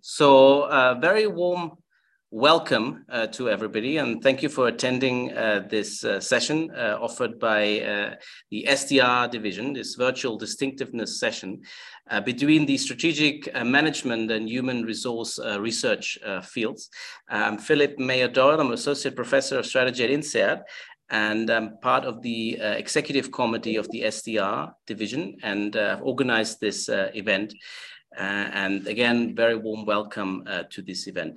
So, uh, very warm welcome uh, to everybody, and thank you for attending uh, this uh, session uh, offered by uh, the STR division, this virtual distinctiveness session between the strategic management and human resource research fields. I'm Philipp Meyer-Doyle, I'm associate professor of strategy at INSEAD, and I'm part of the executive committee of the STR division, and I've organized this event. Uh, and again, very warm welcome uh, to this event.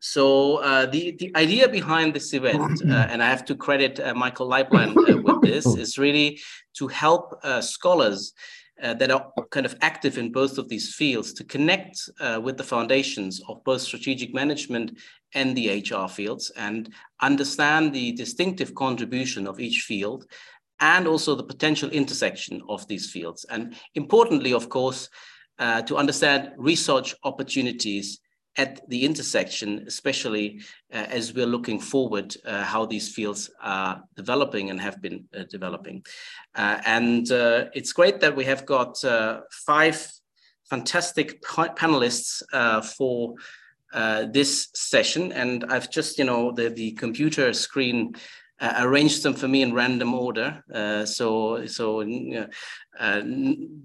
So uh, the, the idea behind this event, uh, and I have to credit uh, Michael Leiblein uh, with this, is really to help scholars that are kind of active in both of these fields to connect with the foundations of both strategic management and the HR fields and understand the distinctive contribution of each field and also the potential intersection of these fields. And importantly, of course, uh, to understand research opportunities at the intersection, especially uh, as we're looking forward uh, how these fields are developing and have been uh, developing. Uh, and uh, it's great that we have got five fantastic panelists for this session. And I've just, you know, the, the computer screen uh, arranged them for me in random order. Uh, so so uh,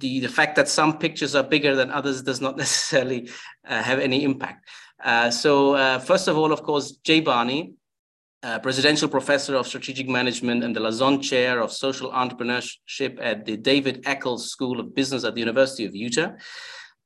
the, the fact that some pictures are bigger than others does not necessarily uh, have any impact. Uh, so uh, first of all, of course, Jay Barney, Presidential Professor of Strategic Management and the Lassonde Chair of Social Entrepreneurship at the David Eccles School of Business at the University of Utah.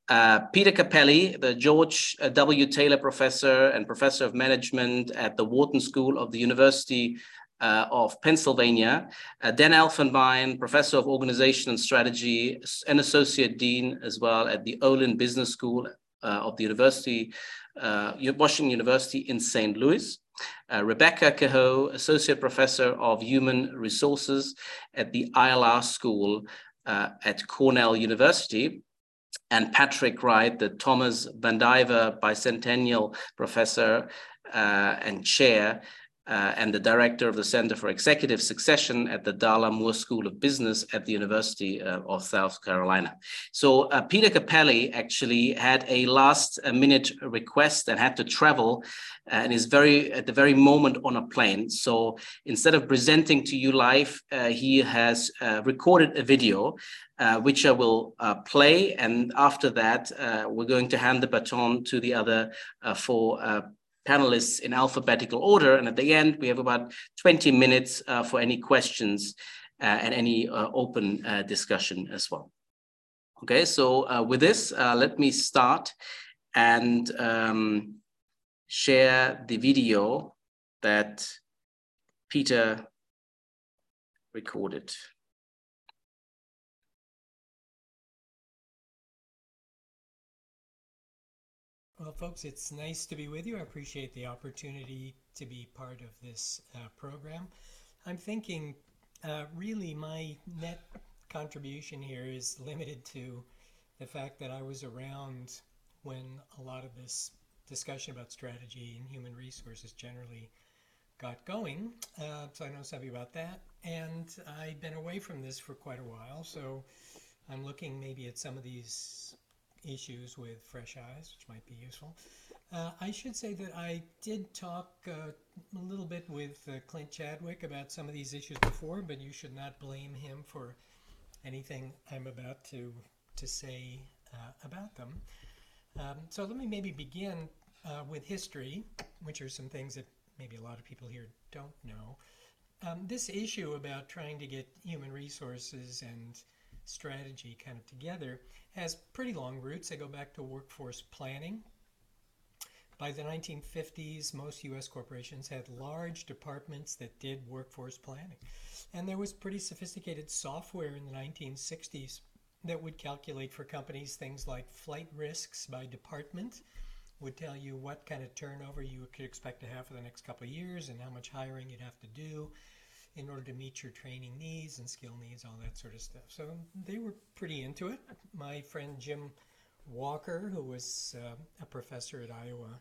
Uh, Peter Cappelli, the George W. Taylor Professor and Professor of Management at the Wharton School of the University uh, of Pennsylvania, uh, Dan Elfenbein, Professor of Organization and Strategy and Associate Dean as well at the Olin Business School uh, of the University, uh, Washington University in St. Louis. Uh, Rebecca Kehoe, Associate Professor of Human Resources at the ILR School uh, at Cornell University, and Patrick Wright, the Thomas Vandiver Bicentennial Professor and Chair uh, and the director of the Center for Executive Succession at the Darla Moore School of Business at the University uh, of South Carolina. So uh, Peter Cappelli actually had a last minute request and had to travel uh, and is very at the very moment on a plane. So instead of presenting to you live, uh, he has uh, recorded a video uh, which I will uh, play. And after that, uh, we're going to hand the baton to the other four panelists in alphabetical order. And at the end, we have about 20 minutes uh, for any questions uh, and any uh, open discussion as well. Okay, so with this, let me start and um, share the video that Peter recorded. Well, folks, it's nice to be with you. I appreciate the opportunity to be part of this uh, program. I'm thinking uh, really my net contribution here is limited to the fact that I was around when a lot of this discussion about strategy and human resources generally got going. Uh, so I know something about that. And I've been away from this for quite a while. So I'm looking maybe at some of these issues with fresh eyes, which might be useful. Uh, I should say that I did talk uh, a little bit with uh, Clint Chadwick about some of these issues before, but you should not blame him for anything I'm about to to say uh, about them. Um, so let me maybe begin uh, with history, which are some things that maybe a lot of people here don't know. Um, this issue about trying to get human resources and strategy kind of together has pretty long roots. They go back to workforce planning. By the 1950s, most U.S. corporations had large departments that did workforce planning. And there was pretty sophisticated software in the 1960s that would calculate for companies things like flight risks by department, would tell you what kind of turnover you could expect to have for the next couple of years and how much hiring you'd have to do in order to meet your training needs and skill needs, all that sort of stuff. So they were pretty into it. My friend Jim Walker, who was uh, a professor at Iowa,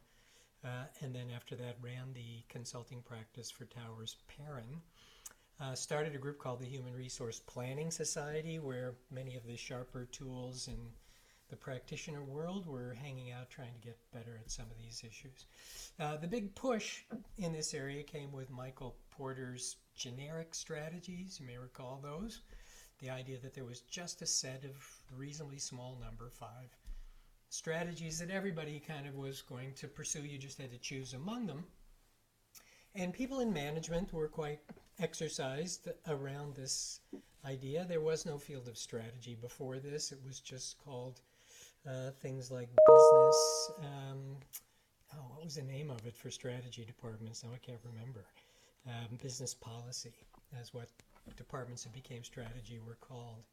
uh, and then after that ran the consulting practice for Towers Perrin, uh, started a group called the Human Resource Planning Society, where many of the sharper tools and the practitioner world were hanging out trying to get better at some of these issues. Uh, the big push in this area came with Michael Porter's generic strategies. You may recall those. The idea that there was just a set of reasonably small number, five strategies that everybody kind of was going to pursue. You just had to choose among them. And people in management were quite exercised around this idea. There was no field of strategy before this. It was just called uh, things like business. Um, oh, what was the name of it for strategy departments? Now I can't remember. Um, business policy, as what departments that became strategy were called.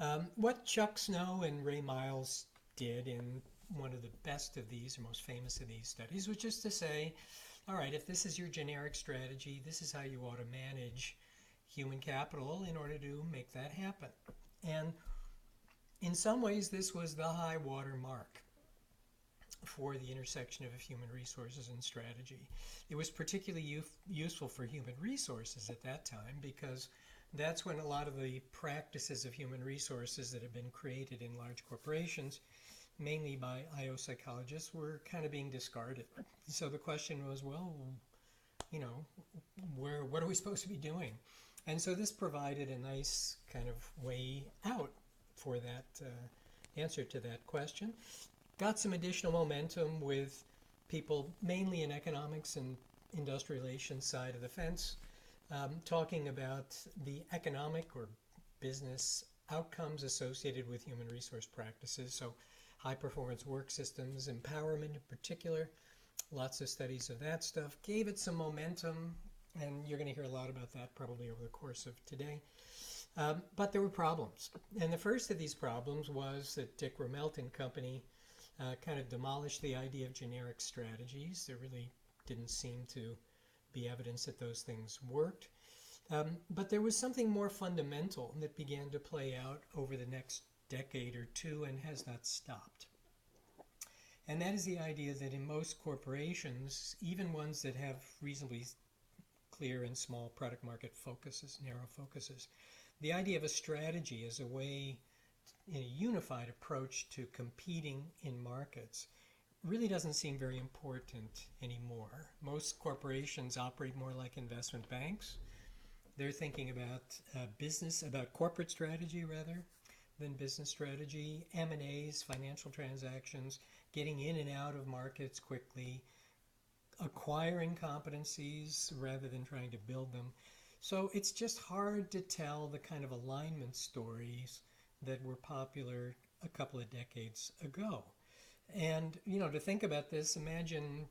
Um, what Chuck Snow and Ray Miles did in one of the best of these, or most famous of these studies, was just to say, all right, if this is your generic strategy, this is how you ought to manage human capital in order to make that happen. And in some ways, this was the high water mark for the intersection of human resources and strategy. It was particularly useful for human resources at that time because that's when a lot of the practices of human resources that had been created in large corporations mainly by IO psychologists, were kind of being discarded. So the question was, well, you know, where what are we supposed to be doing? And so this provided a nice kind of way out for that uh, answer to that question. Got some additional momentum with people mainly in economics and industrial relations side of the fence, um, talking about the economic or business outcomes associated with human resource practices. So high performance work systems, empowerment in particular. Lots of studies of that stuff gave it some momentum, and you're going to hear a lot about that probably over the course of today. Um, but there were problems. And the first of these problems was that Dick Rumelt and company uh, kind of demolished the idea of generic strategies. There really didn't seem to be evidence that those things worked. Um, but there was something more fundamental that began to play out over the next decade or two and has not stopped. And that is the idea that in most corporations, even ones that have reasonably clear and small product market focuses, narrow focuses, the idea of a strategy as a way, in a unified approach to competing in markets, really doesn't seem very important anymore. Most corporations operate more like investment banks. They're thinking about uh, business, about corporate strategy rather, than business strategy, M&As, financial transactions, getting in and out of markets quickly, acquiring competencies rather than trying to build them. So it's just hard to tell the kind of alignment stories that were popular a couple of decades ago. And, you know, to think about this, imagine,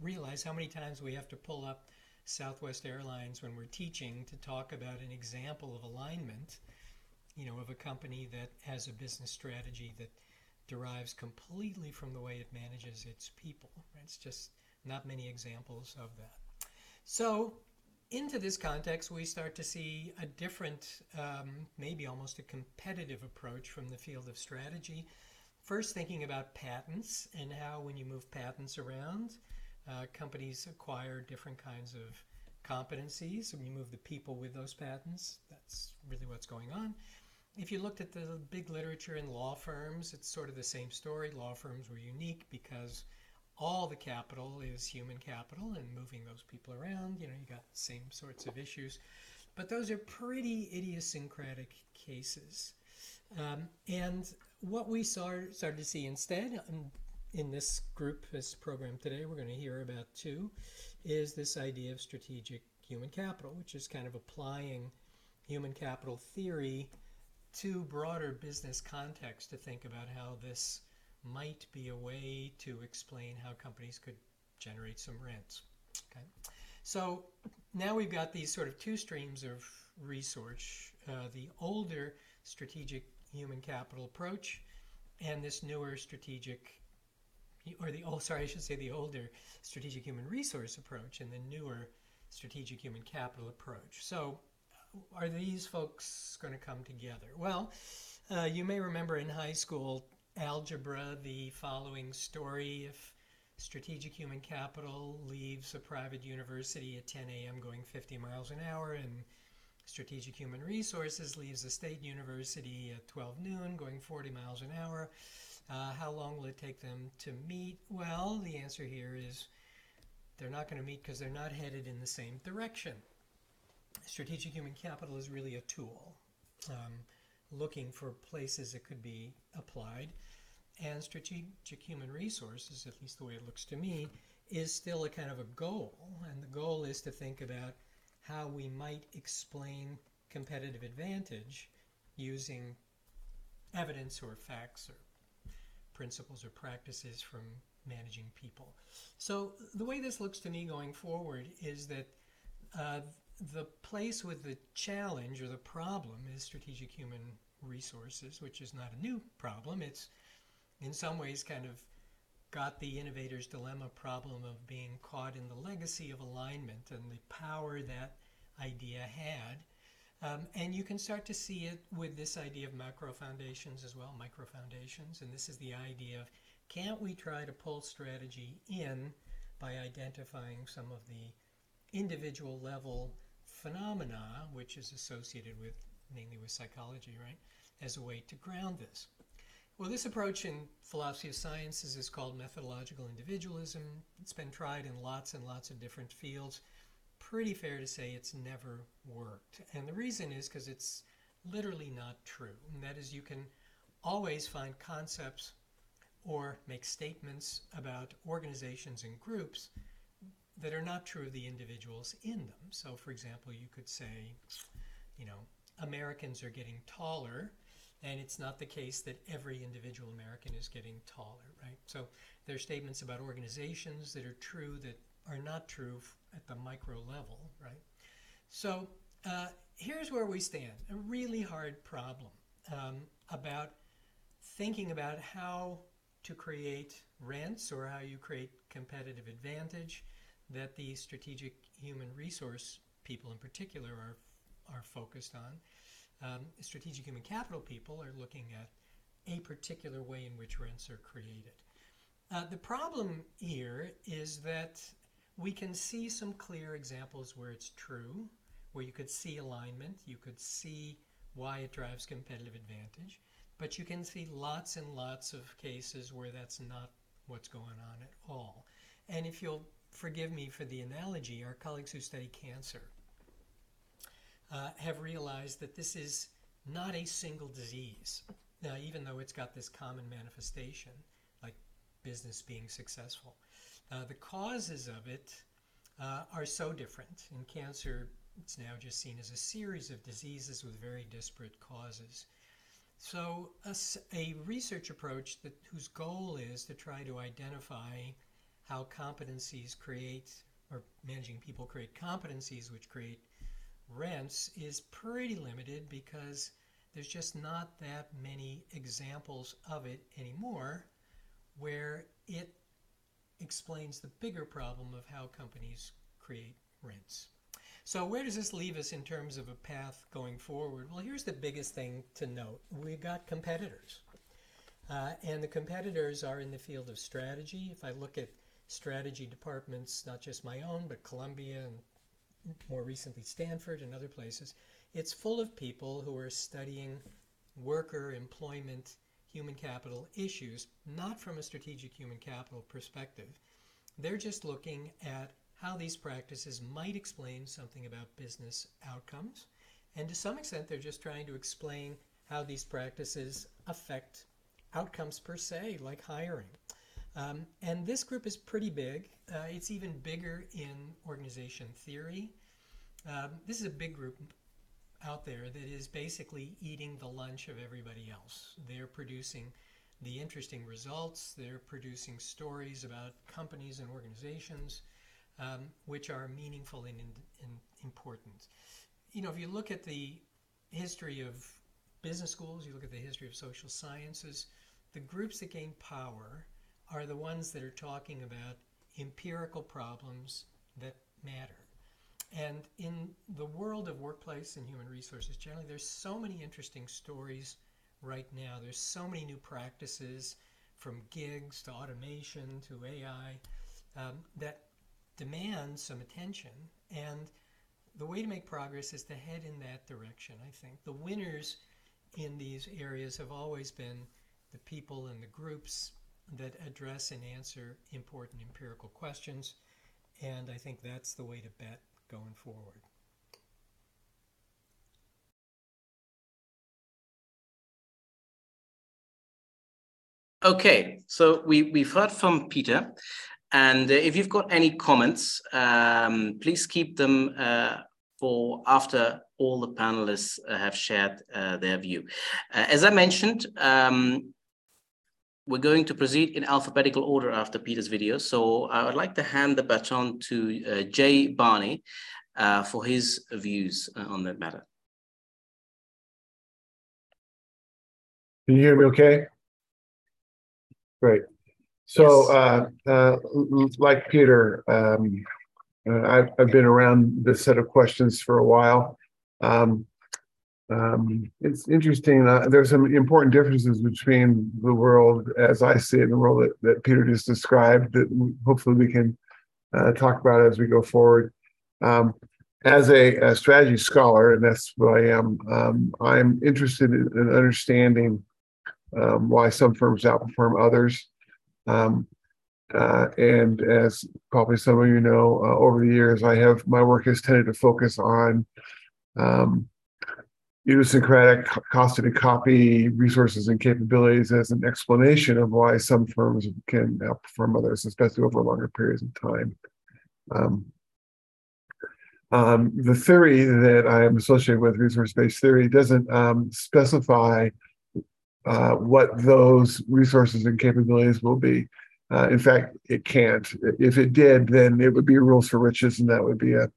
realize how many times we have to pull up Southwest Airlines when we're teaching to talk about an example of alignment you know, of a company that has a business strategy that derives completely from the way it manages its people. It's just not many examples of that. So, into this context, we start to see a different, um, maybe almost a competitive approach from the field of strategy. First, thinking about patents and how, when you move patents around, uh, companies acquire different kinds of competencies. When you move the people with those patents, that's really what's going on if you looked at the big literature in law firms, it's sort of the same story. Law firms were unique because all the capital is human capital and moving those people around, you know, you got the same sorts of issues. But those are pretty idiosyncratic cases. Um, and what we saw, started to see instead in, this group, this program today, we're going to hear about too, is this idea of strategic human capital, which is kind of applying human capital theory to broader business context to think about how this might be a way to explain how companies could generate some rents. Okay, so now we've got these sort of two streams of research: uh, the older strategic human capital approach, and this newer strategic, or the oh sorry, I should say the older strategic human resource approach and the newer strategic human capital approach. So are these folks going to come together? Well, uh, you may remember in high school algebra the following story if strategic human capital leaves a private university at 10 a.m. going 50 miles an hour and Strategic Human Resources leaves a state university at 12 noon, going 40 miles an hour. Uh, how long will it take them to meet? Well, the answer here is they're not going to meet because they're not headed in the same direction. Strategic human capital is really a tool, um, looking for places it could be applied. And strategic human resources, at least the way it looks to me, is still a kind of a goal. And the goal is to think about how we might explain competitive advantage using evidence or facts or principles or practices from managing people. So the way this looks to me going forward is that uh, the place with the challenge or the problem is strategic human resources, which is not a new problem. It's in some ways kind of got the innovator's dilemma problem of being caught in the legacy of alignment and the power that idea had. Um, and you can start to see it with this idea of macro foundations as well, micro foundations. And this is the idea of can't we try to pull strategy in by identifying some of the individual level phenomena, which is associated with, mainly with psychology, right, as a way to ground this? Well, this approach in philosophy of sciences is called methodological individualism. It's been tried in lots and lots of different fields. Pretty fair to say it's never worked. And the reason is because it's literally not true. And that is, you can always find concepts or make statements about organizations and groups that are not true of the individuals in them. So, for example, you could say, you know, Americans are getting taller and it's not the case that every individual American is getting taller, right? So there are statements about organizations that are true that are not true at the micro level, right? So uh, here's where we stand a really hard problem um, about thinking about how to create rents or how you create competitive advantage that the strategic human resource people in particular are, are focused on. Um, strategic human capital people are looking at a particular way in which rents are created. Uh, the problem here is that we can see some clear examples where it's true, where you could see alignment, you could see why it drives competitive advantage, but you can see lots and lots of cases where that's not what's going on at all. And if you'll forgive me for the analogy, our colleagues who study cancer uh, have realized that this is not a single disease, now, even though it's got this common manifestation, like business being successful. Uh, the causes of it uh, are so different. In cancer, it's now just seen as a series of diseases with very disparate causes. So, a, a research approach that, whose goal is to try to identify how competencies create, or managing people create competencies which create rents is pretty limited because there's just not that many examples of it anymore where it explains the bigger problem of how companies create rents. So, where does this leave us in terms of a path going forward? Well, here's the biggest thing to note we've got competitors. Uh, and the competitors are in the field of strategy. If I look at strategy departments, not just my own, but Columbia and more recently Stanford and other places, it's full of people who are studying worker employment, human capital issues, not from a strategic human capital perspective. They're just looking at how these practices might explain something about business outcomes. And to some extent, they're just trying to explain how these practices affect outcomes per se, like hiring. Um, and this group is pretty big. Uh, it's even bigger in organization theory. Um, this is a big group out there that is basically eating the lunch of everybody else. They're producing the interesting results, they're producing stories about companies and organizations um, which are meaningful and, and important. You know, if you look at the history of business schools, you look at the history of social sciences, the groups that gain power are the ones that are talking about empirical problems that matter. And in the world of workplace and human resources generally, there's so many interesting stories right now. There's so many new practices from gigs to automation to AI um, that demand some attention. And the way to make progress is to head in that direction, I think. The winners in these areas have always been the people and the groups that address and answer important empirical questions. And I think that's the way to bet going forward. Okay, so we, we've heard from Peter. And uh, if you've got any comments, um, please keep them uh, for after all the panelists have shared uh, their view. Uh, as I mentioned, um, we're going to proceed in alphabetical order after Peter's video. So I would like to hand the baton to uh, Jay Barney uh, for his views uh, on that matter. Can you hear me okay? Great. So, yes. uh, uh, like Peter, um, uh, I've, I've been around this set of questions for a while. Um, um, it's interesting. Uh, there's some important differences between the world as I see it and the world that, that Peter just described that hopefully we can uh, talk about as we go forward. Um, as a, a, strategy scholar, and that's what I am, um, I'm interested in, in understanding um, why some firms outperform others. Um, uh, and as probably some of you know, uh, over the years, I have my work has tended to focus on um, idiosyncratic cost to copy resources and capabilities as an explanation of why some firms can outperform others, especially over longer periods of time. Um, um, the theory that I am associated with, resource-based theory, doesn't um, specify uh, what those resources and capabilities will be. Uh, in fact, it can't. If it did, then it would be rules for riches, and that would be a,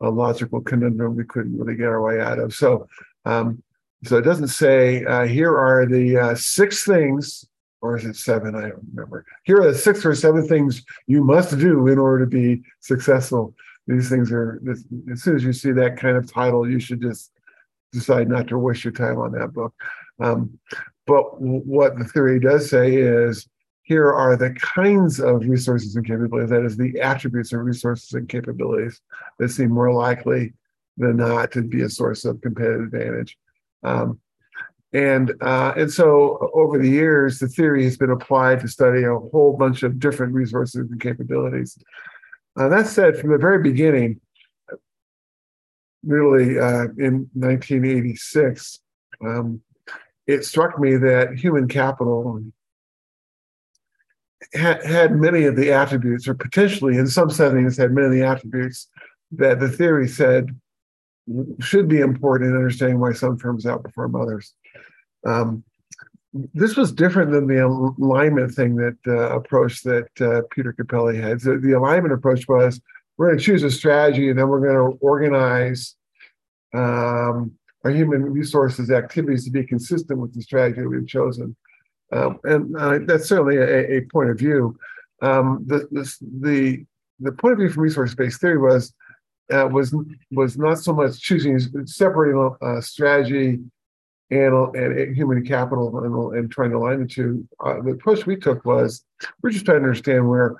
a logical conundrum we couldn't really get our way out of. So, um, so it doesn't say uh, here are the uh, six things, or is it seven? I don't remember. Here are the six or seven things you must do in order to be successful. These things are. As soon as you see that kind of title, you should just decide not to waste your time on that book. Um, but what the theory does say is here are the kinds of resources and capabilities, that is, the attributes of resources and capabilities that seem more likely than not to be a source of competitive advantage. Um, and uh, and so over the years, the theory has been applied to study a whole bunch of different resources and capabilities. Uh, that said, from the very beginning, really uh, in 1986, um, it struck me that human capital had, had many of the attributes, or potentially in some settings had many of the attributes that the theory said should be important in understanding why some firms outperform others. Um, this was different than the alignment thing that uh, approach that uh, Peter Cappelli had. So the alignment approach was we're going to choose a strategy and then we're going to organize um, our human resources activities to be consistent with the strategy that we've chosen. Um, and uh, that's certainly a, a, point of view. Um, the, the, the, the point of view from resource-based theory was uh, was was not so much choosing separating uh, strategy and, and human capital and, and trying to align the two. Uh, the approach we took was we're just trying to understand where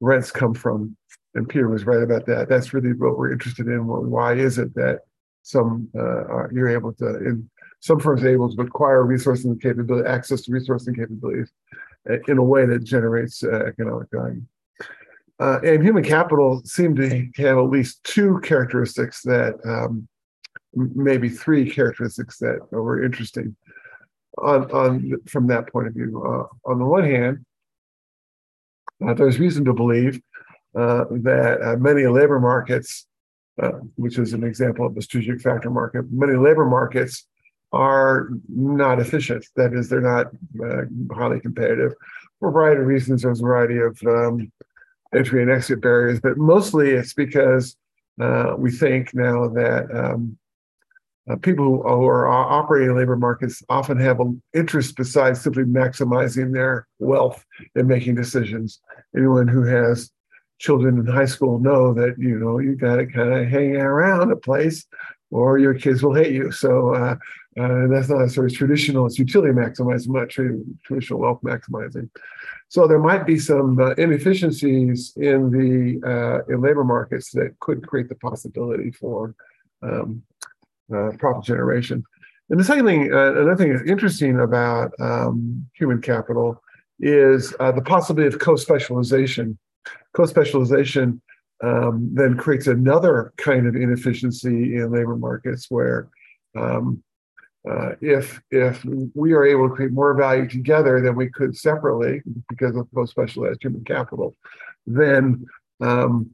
rents come from, and Peter was right about that. That's really what we're interested in. Why is it that some uh, you're able to some firms are able to acquire resources and capability access to resources and capabilities uh, in a way that generates uh, economic value uh, and human capital seem to have at least two characteristics that um, maybe three characteristics that were interesting on, on from that point of view uh, on the one hand uh, there's reason to believe uh, that many labor markets uh, which is an example of the strategic factor market. Many labor markets are not efficient. That is, they're not uh, highly competitive for a variety of reasons. There's a variety of um, entry and exit barriers, but mostly it's because uh, we think now that um, uh, people who are operating in labor markets often have an interest besides simply maximizing their wealth and making decisions. Anyone who has children in high school know that you know you got to kind of hang around a place or your kids will hate you so uh, and that's not necessarily traditional, it's utility maximizing, not traditional wealth maximizing. So there might be some uh, inefficiencies in the uh, in labor markets that could create the possibility for um, uh, profit generation. And the second thing, uh, another thing that's interesting about um, human capital is uh, the possibility of co-specialization. Co-specialization um, then creates another kind of inefficiency in labor markets where um, uh, if if we are able to create more value together than we could separately because of co-specialized human capital, then um,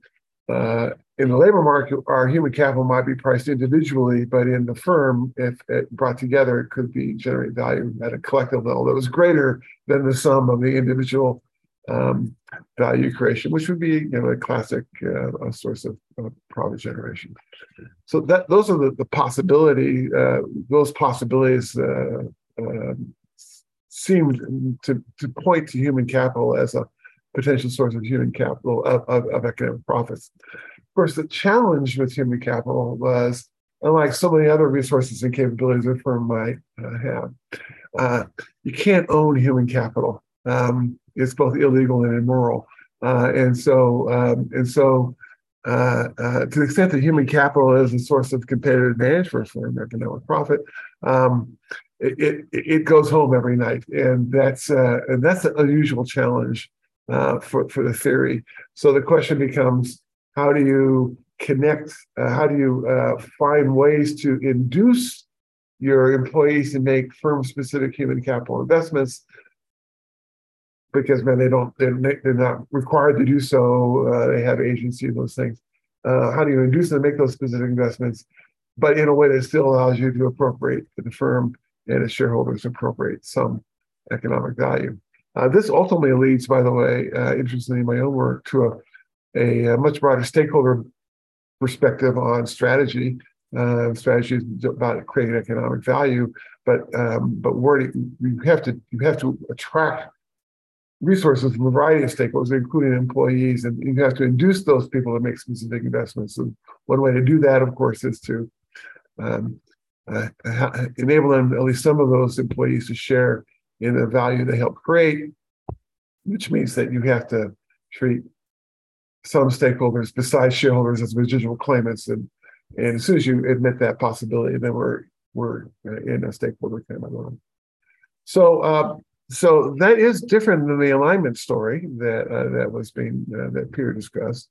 uh, in the labor market, our human capital might be priced individually, but in the firm, if it brought together, it could be generate value at a collective level that was greater than the sum of the individual um, value creation, which would be you know a classic uh, a source of, of, profit generation. So that those are the, the possibility. Uh, those possibilities uh, um, seem to to point to human capital as a potential source of human capital of, of, of economic profits. Of course, the challenge with human capital was, unlike so many other resources and capabilities a firm might uh, have, uh, you can't own human capital. Um, it's both illegal and immoral. Uh, and so, um, and so, uh, uh, to the extent that human capital is a source of competitive advantage for a firm, economic profit, um, it, it, it goes home every night, and that's uh, and that's an unusual challenge uh, for for the theory. So the question becomes, how do you connect? Uh, how do you find ways to induce your employees to make firm-specific human capital investments? Because man, they don't they're, they're not required to do so. Uh, they have agency in those things. Uh, how do you induce them to make those specific investments, but in a way that still allows you to appropriate to the firm and its shareholders appropriate some economic value? Uh, this ultimately leads, by the way, uh, interestingly in my own work, to a, a, much broader stakeholder perspective on strategy. Uh, strategy is about creating economic value, but um, but where you have to you have to attract resources from a variety of stakeholders, including employees, and you have to induce those people to make specific investments. And one way to do that, of course, is to um, uh, enable them, at least some of those employees, to share in the value they help create, which means that you have to treat some stakeholders besides shareholders as residual claimants. And, and as soon as you admit that possibility, then we're we're in a stakeholder mode. So uh, so that is different than the alignment story that uh, that was being uh, that Peter discussed,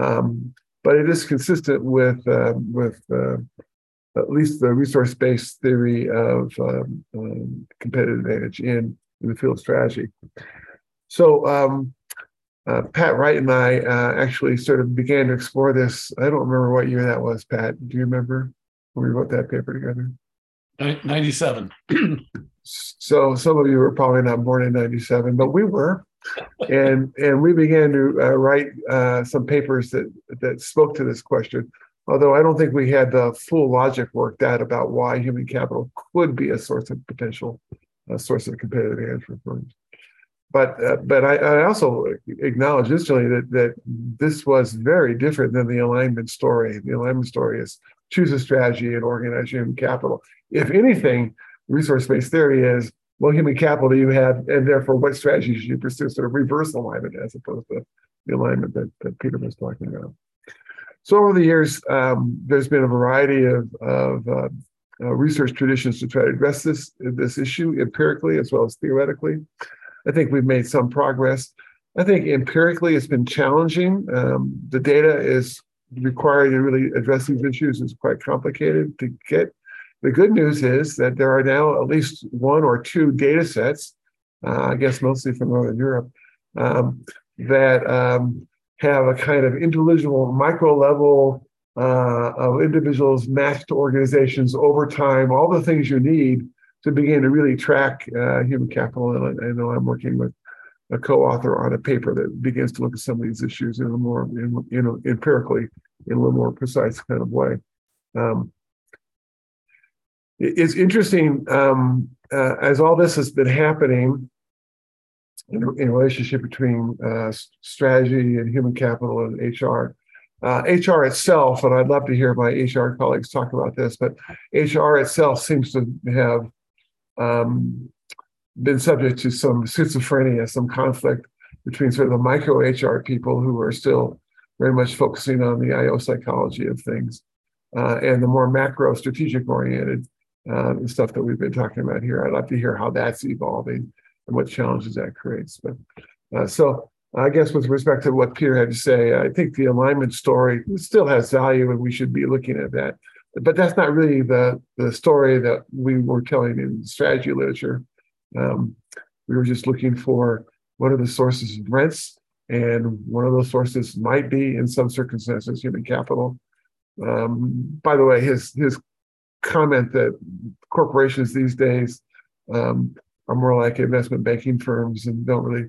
um, but it is consistent with uh, with at least the resource-based theory of um, um, competitive advantage in, in the field of strategy. So um, uh, Pat Wright and I uh, actually sort of began to explore this. I don't remember what year that was, Pat. Do you remember when we wrote that paper together? 97. so some of you were probably not born in 97, but we were. and and we began to uh, write uh, some papers that that spoke to this question although I don't think we had the full logic worked out about why human capital could be a source of potential a source of competitive advantage for firms. But uh, but I, I, also acknowledge instantly that that this was very different than the alignment story. The alignment story is choose a strategy and organize human capital. If anything, resource-based theory is well, human capital do you have, and therefore what strategies should you pursue? Sort of reverse alignment as opposed to the alignment that, that Peter was talking about. So over the years, um, there's been a variety of, of uh, uh, research traditions to try to address this this issue empirically as well as theoretically. I think we've made some progress. I think empirically it's been challenging. Um, the data is required to really address these issues is quite complicated to get. The good news is that there are now at least one or two data sets, uh, I guess mostly from Northern Europe, um, that um, have a kind of individual micro level uh, of individuals matched to organizations over time, all the things you need to begin to really track uh, human capital. And I, I, know I'm working with a co-author on a paper that begins to look at some of these issues in a more, you know, empirically, in a little more precise kind of way. Um, it's interesting um, uh, as all this has been happening in, in relationship between uh, strategy and human capital and HR. uh, HR itself, and I'd love to hear my HR colleagues talk about this, but HR itself seems to have um, been subject to some schizophrenia, some conflict between sort of the micro HR people who are still very much focusing on the IO psychology of things uh, and the more macro strategic oriented uh, stuff that we've been talking about here. I'd like to hear how that's evolving and what challenges that creates. But uh, so I guess with respect to what Peter had to say, I think the alignment story still has value and we should be looking at that. But that's not really the, the story that we were telling in strategy literature. Um, we were just looking for what are the sources of rents, and one of those sources might be, in some circumstances, human capital. Um, by the way, his his comment that corporations these days um, are more like investment banking firms and don't really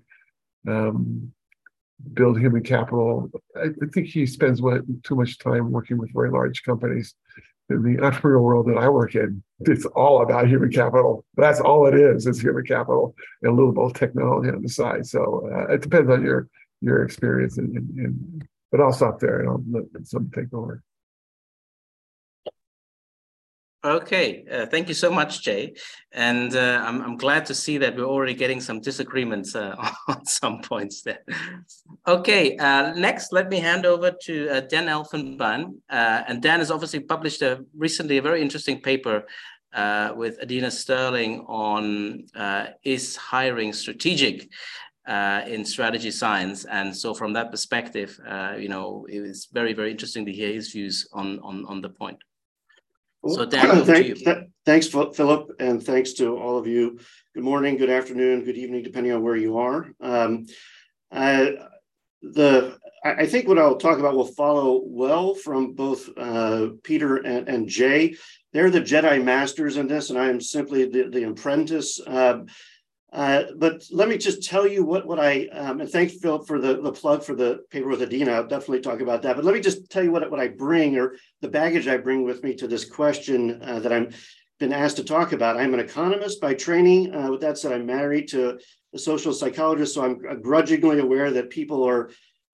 um, build human capital. I, I, think he spends too much time working with very large companies. In the entrepreneurial world that I work in, it's all about human capital. That's all it is. It's human capital and a little bit of technology on the side. So uh, it depends on your your experience. And, and, and, but I'll stop there and I'll let some take over. Okay, uh, thank you so much, Jay. And uh, I'm, I'm glad to see that we're already getting some disagreements uh, on some points there. Okay, uh, next, let me hand over to uh, Dan Elfenbein. Uh, and Dan has obviously published a, recently a very interesting paper with Adina Sterling on is hiring strategic in strategy science. And so from that perspective, you know, it was very, very interesting to hear his views on, on, on the point. So Dan, Thank, th thanks, Philipp, and thanks to all of you. Good morning, good afternoon, good evening, depending on where you are. Um, I, the I think what I'll talk about will follow well from both uh, Peter and, and Jay. They're the Jedi masters in this, and I am simply the, the apprentice. Uh, uh, but let me just tell you what, what I, um, and thanks, Philipp, for the, the plug for the paper with Adina. I'll definitely talk about that. But let me just tell you what, what I bring or the baggage I bring with me to this question uh, that I'm been asked to talk about. I'm an economist by training. Uh, with that said, I'm married to a social psychologist, so I'm grudgingly aware that people are,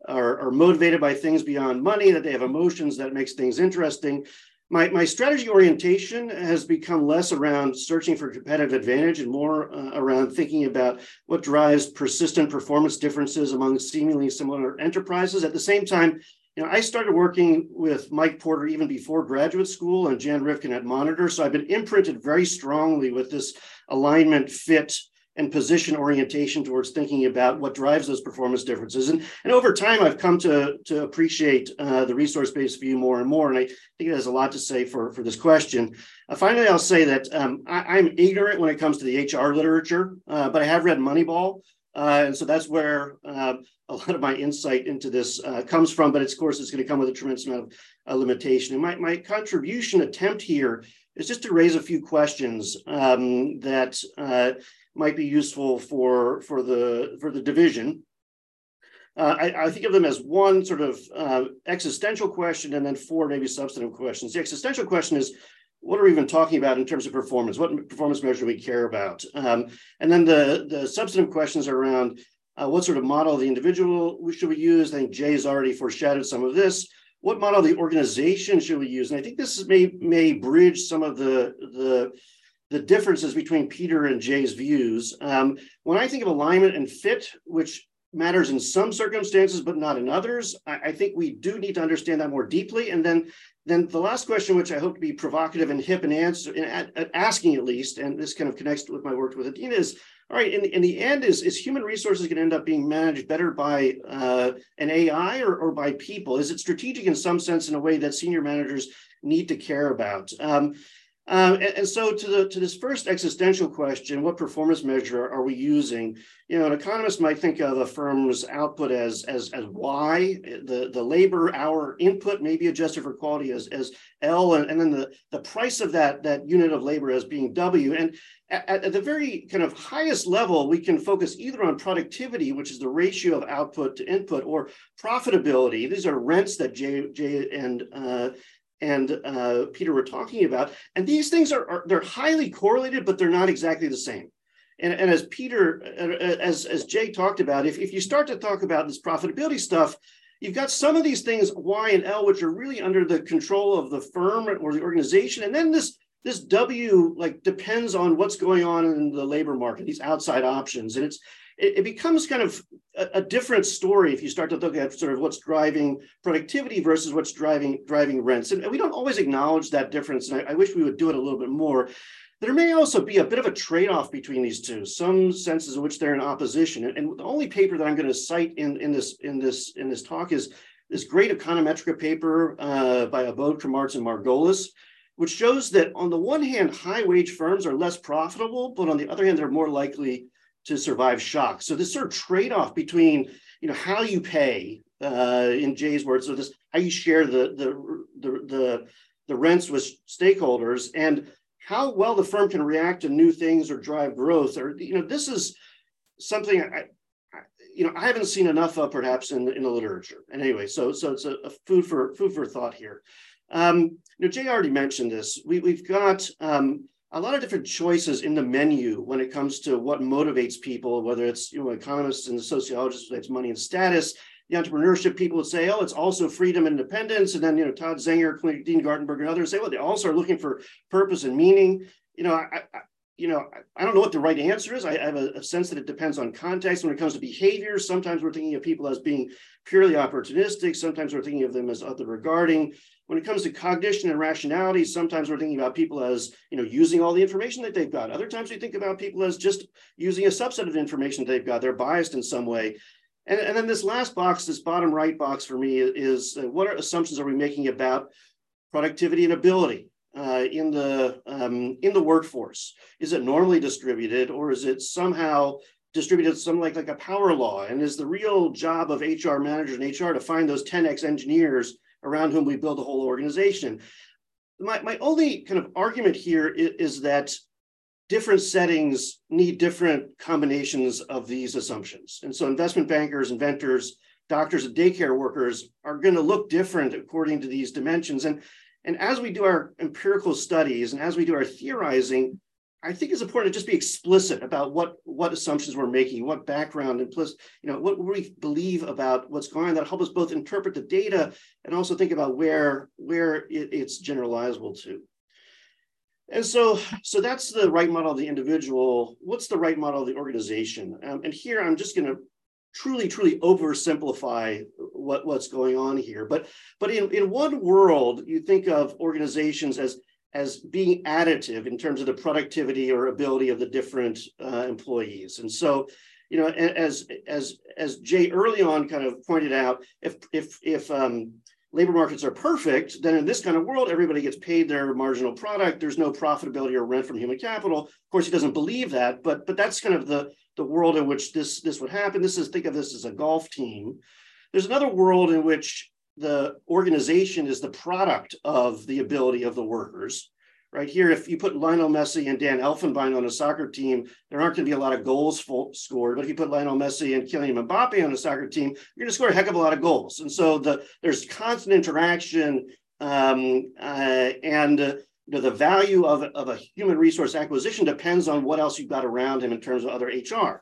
are, are motivated by things beyond money, that they have emotions that makes things interesting my, my strategy orientation has become less around searching for competitive advantage and more uh, around thinking about what drives persistent performance differences among seemingly similar enterprises. At the same time, you know, I started working with Mike Porter even before graduate school and Jan Rivkin at Monitor. So I've been imprinted very strongly with this alignment, fit, and position orientation towards thinking about what drives those performance differences. And, and over time, I've come to, to appreciate uh, the resource-based view more and more. And I think it has a lot to say for, for this question. Uh, finally, I'll say that um, I, am ignorant when it comes to the HR literature, uh, but I have read Moneyball. Uh, and so that's where uh, a lot of my insight into this uh, comes from. But of course, it's going to come with a tremendous amount of limitation. And my, my contribution attempt here is just to raise a few questions um, that might be useful for for the for the division. Uh, I, I, think of them as one sort of uh, existential question and then four maybe substantive questions. The existential question is, what are we even talking about in terms of performance? What performance measure do we care about? Um, and then the, the substantive questions are around uh, what sort of model of the individual should we use? I think Jay has already foreshadowed some of this. What model of the organization should we use? And I think this may may bridge some of the the the differences between Peter and Jay's views. Um, when I think of alignment and fit, which matters in some circumstances but not in others, I, I, think we do need to understand that more deeply. And then, then the last question, which I hope to be provocative and hip and answer, in, at, at asking at least, and this kind of connects with my work with Adina, is all right. In, in the end, is is human resources going to end up being managed better by uh, an AI or, or by people? Is it strategic in some sense in a way that senior managers need to care about? Um, um, and, and, so to the to this first existential question, what performance measure are we using? You know, an economist might think of a firm's output as as as Y, the, the labor hour input may be adjusted for quality as, as L, and, and then the, the price of that, that unit of labor as being W. And at, at the very kind of highest level, we can focus either on productivity, which is the ratio of output to input, or profitability. These are rents that Jay, Jay and uh, and uh, Peter were talking about. And these things are, are, they're highly correlated, but they're not exactly the same. And, and as Peter, uh, as, as Jay talked about, if, if you start to talk about this profitability stuff, you've got some of these things, Y and L, which are really under the control of the firm or the organization. And then this this W like depends on what's going on in the labor market, these outside options. And it's it, it becomes kind of a, a, different story if you start to look at sort of what's driving productivity versus what's driving driving rents. And we don't always acknowledge that difference. And I, I wish we would do it a little bit more. There may also be a bit of a trade-off between these two, some senses in which they're in opposition. And, and the only paper that I'm going to cite in, in this in this in this talk is this great econometrica paper uh, by Abowd, Kramarz, and Margolis, which shows that on the one hand, high wage firms are less profitable, but on the other hand, they're more likely to survive shocks. So this sort of trade-off between you know how you pay, uh, in Jay's words, so this how you share the the the the, the rents with stakeholders and how well the firm can react to new things or drive growth or you know this is something I, I you know I haven't seen enough of perhaps in the, in the literature. And anyway, so so it's a, a food for food for thought here. Um, you know, Jay already mentioned this. We, we've got um, a lot of different choices in the menu when it comes to what motivates people, whether it's you know economists and sociologists, it's money and status. The entrepreneurship people would say, oh, it's also freedom and independence. And then, you know, Todd Zenger, Dean Gartenberg, and others say, well, they also are looking for purpose and meaning. You know, I, I you know, I don't know what the right answer is. I, I have a, a, sense that it depends on context. When it comes to behavior, sometimes we're thinking of people as being purely opportunistic. Sometimes we're thinking of them as other regarding. When it comes to cognition and rationality, sometimes we're thinking about people as, you know, using all the information that they've got. Other times we think about people as just using a subset of information they've got. They're biased in some way. And, and then this last box, this bottom right box for me is uh, what are assumptions are we making about productivity and ability? Uh, in the um, in the workforce? Is it normally distributed, or is it somehow distributed some like like a power law? And is the real job of HR managers and HR to find those 10x engineers around whom we build a whole organization? My my only kind of argument here is, is that different settings need different combinations of these assumptions. And so investment bankers, inventors, doctors and daycare workers are going to look different according to these dimensions. And and as we do our empirical studies and as we do our theorizing, I think it's important to just be explicit about what, what assumptions we're making, what background implicit, you know, what we believe about what's going on that help us both interpret the data and also think about where, where it, it's generalizable to. And so, so that's the right model of the individual. What's the right model of the organization? Um, and here I'm just going to truly, truly oversimplify what, what's going on here. But, but in, in one world, you think of organizations as, as being additive in terms of the productivity or ability of the different uh, employees. And so, you know, as, as, as Jay early on kind of pointed out, if, if, if, um, labor markets are perfect, then in this kind of world, everybody gets paid their marginal product. There's no profitability or rent from human capital. Of course, he doesn't believe that, but but that's kind of the the world in which this this would happen. This is think of this as a golf team. There's another world in which the organization is the product of the ability of the workers right here, if you put Lionel Messi and Dan Elfenbein on a soccer team, there aren't going to be a lot of goals scored. But if you put Lionel Messi and Kylian Mbappe on a soccer team, you're going to score a heck of a lot of goals. And so the there's constant interaction um, uh, and uh, you know, the value of, of a human resource acquisition depends on what else you've got around him in terms of other HR,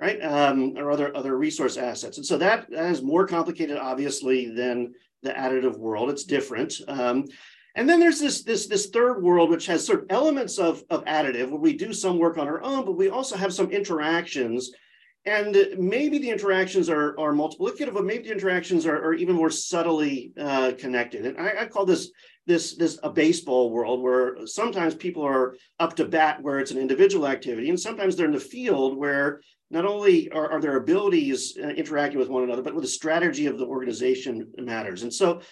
right, um, or other other resource assets. And so that, that is more complicated, obviously, than the additive world. It's different. Um, and then there's this, this, this third world, which has sort of elements of, of additive, where we do some work on our own, but we also have some interactions. And maybe the interactions are, are multiplicative, but maybe the interactions are, are even more subtly uh, connected. And I, I call this this this a baseball world where sometimes people are up to bat where it's an individual activity, and sometimes they're in the field where not only are, are their abilities uh, interacting with one another, but with the strategy of the organization matters. And so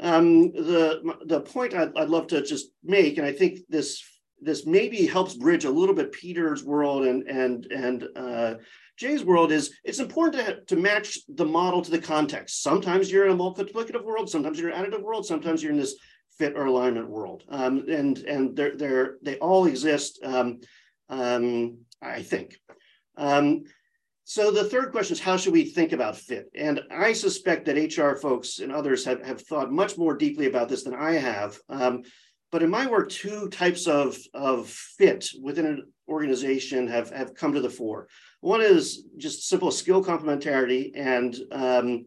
um, the the point I'd, I'd love to just make, and I think this this maybe helps bridge a little bit Peter's world and and and uh, Jay's world is it's important to, to match the model to the context. Sometimes you're in a multiplicative world, sometimes you're in an additive world, sometimes you're in this fit or alignment world, um, and and they're they're they all exist. Um, um, I think. Um, so the third question is how should we think about fit? And I suspect that HR folks and others have, have thought much more deeply about this than I have. Um, but in my work, two types of, of fit within an organization have, have come to the fore. One is just simple skill complementarity and um,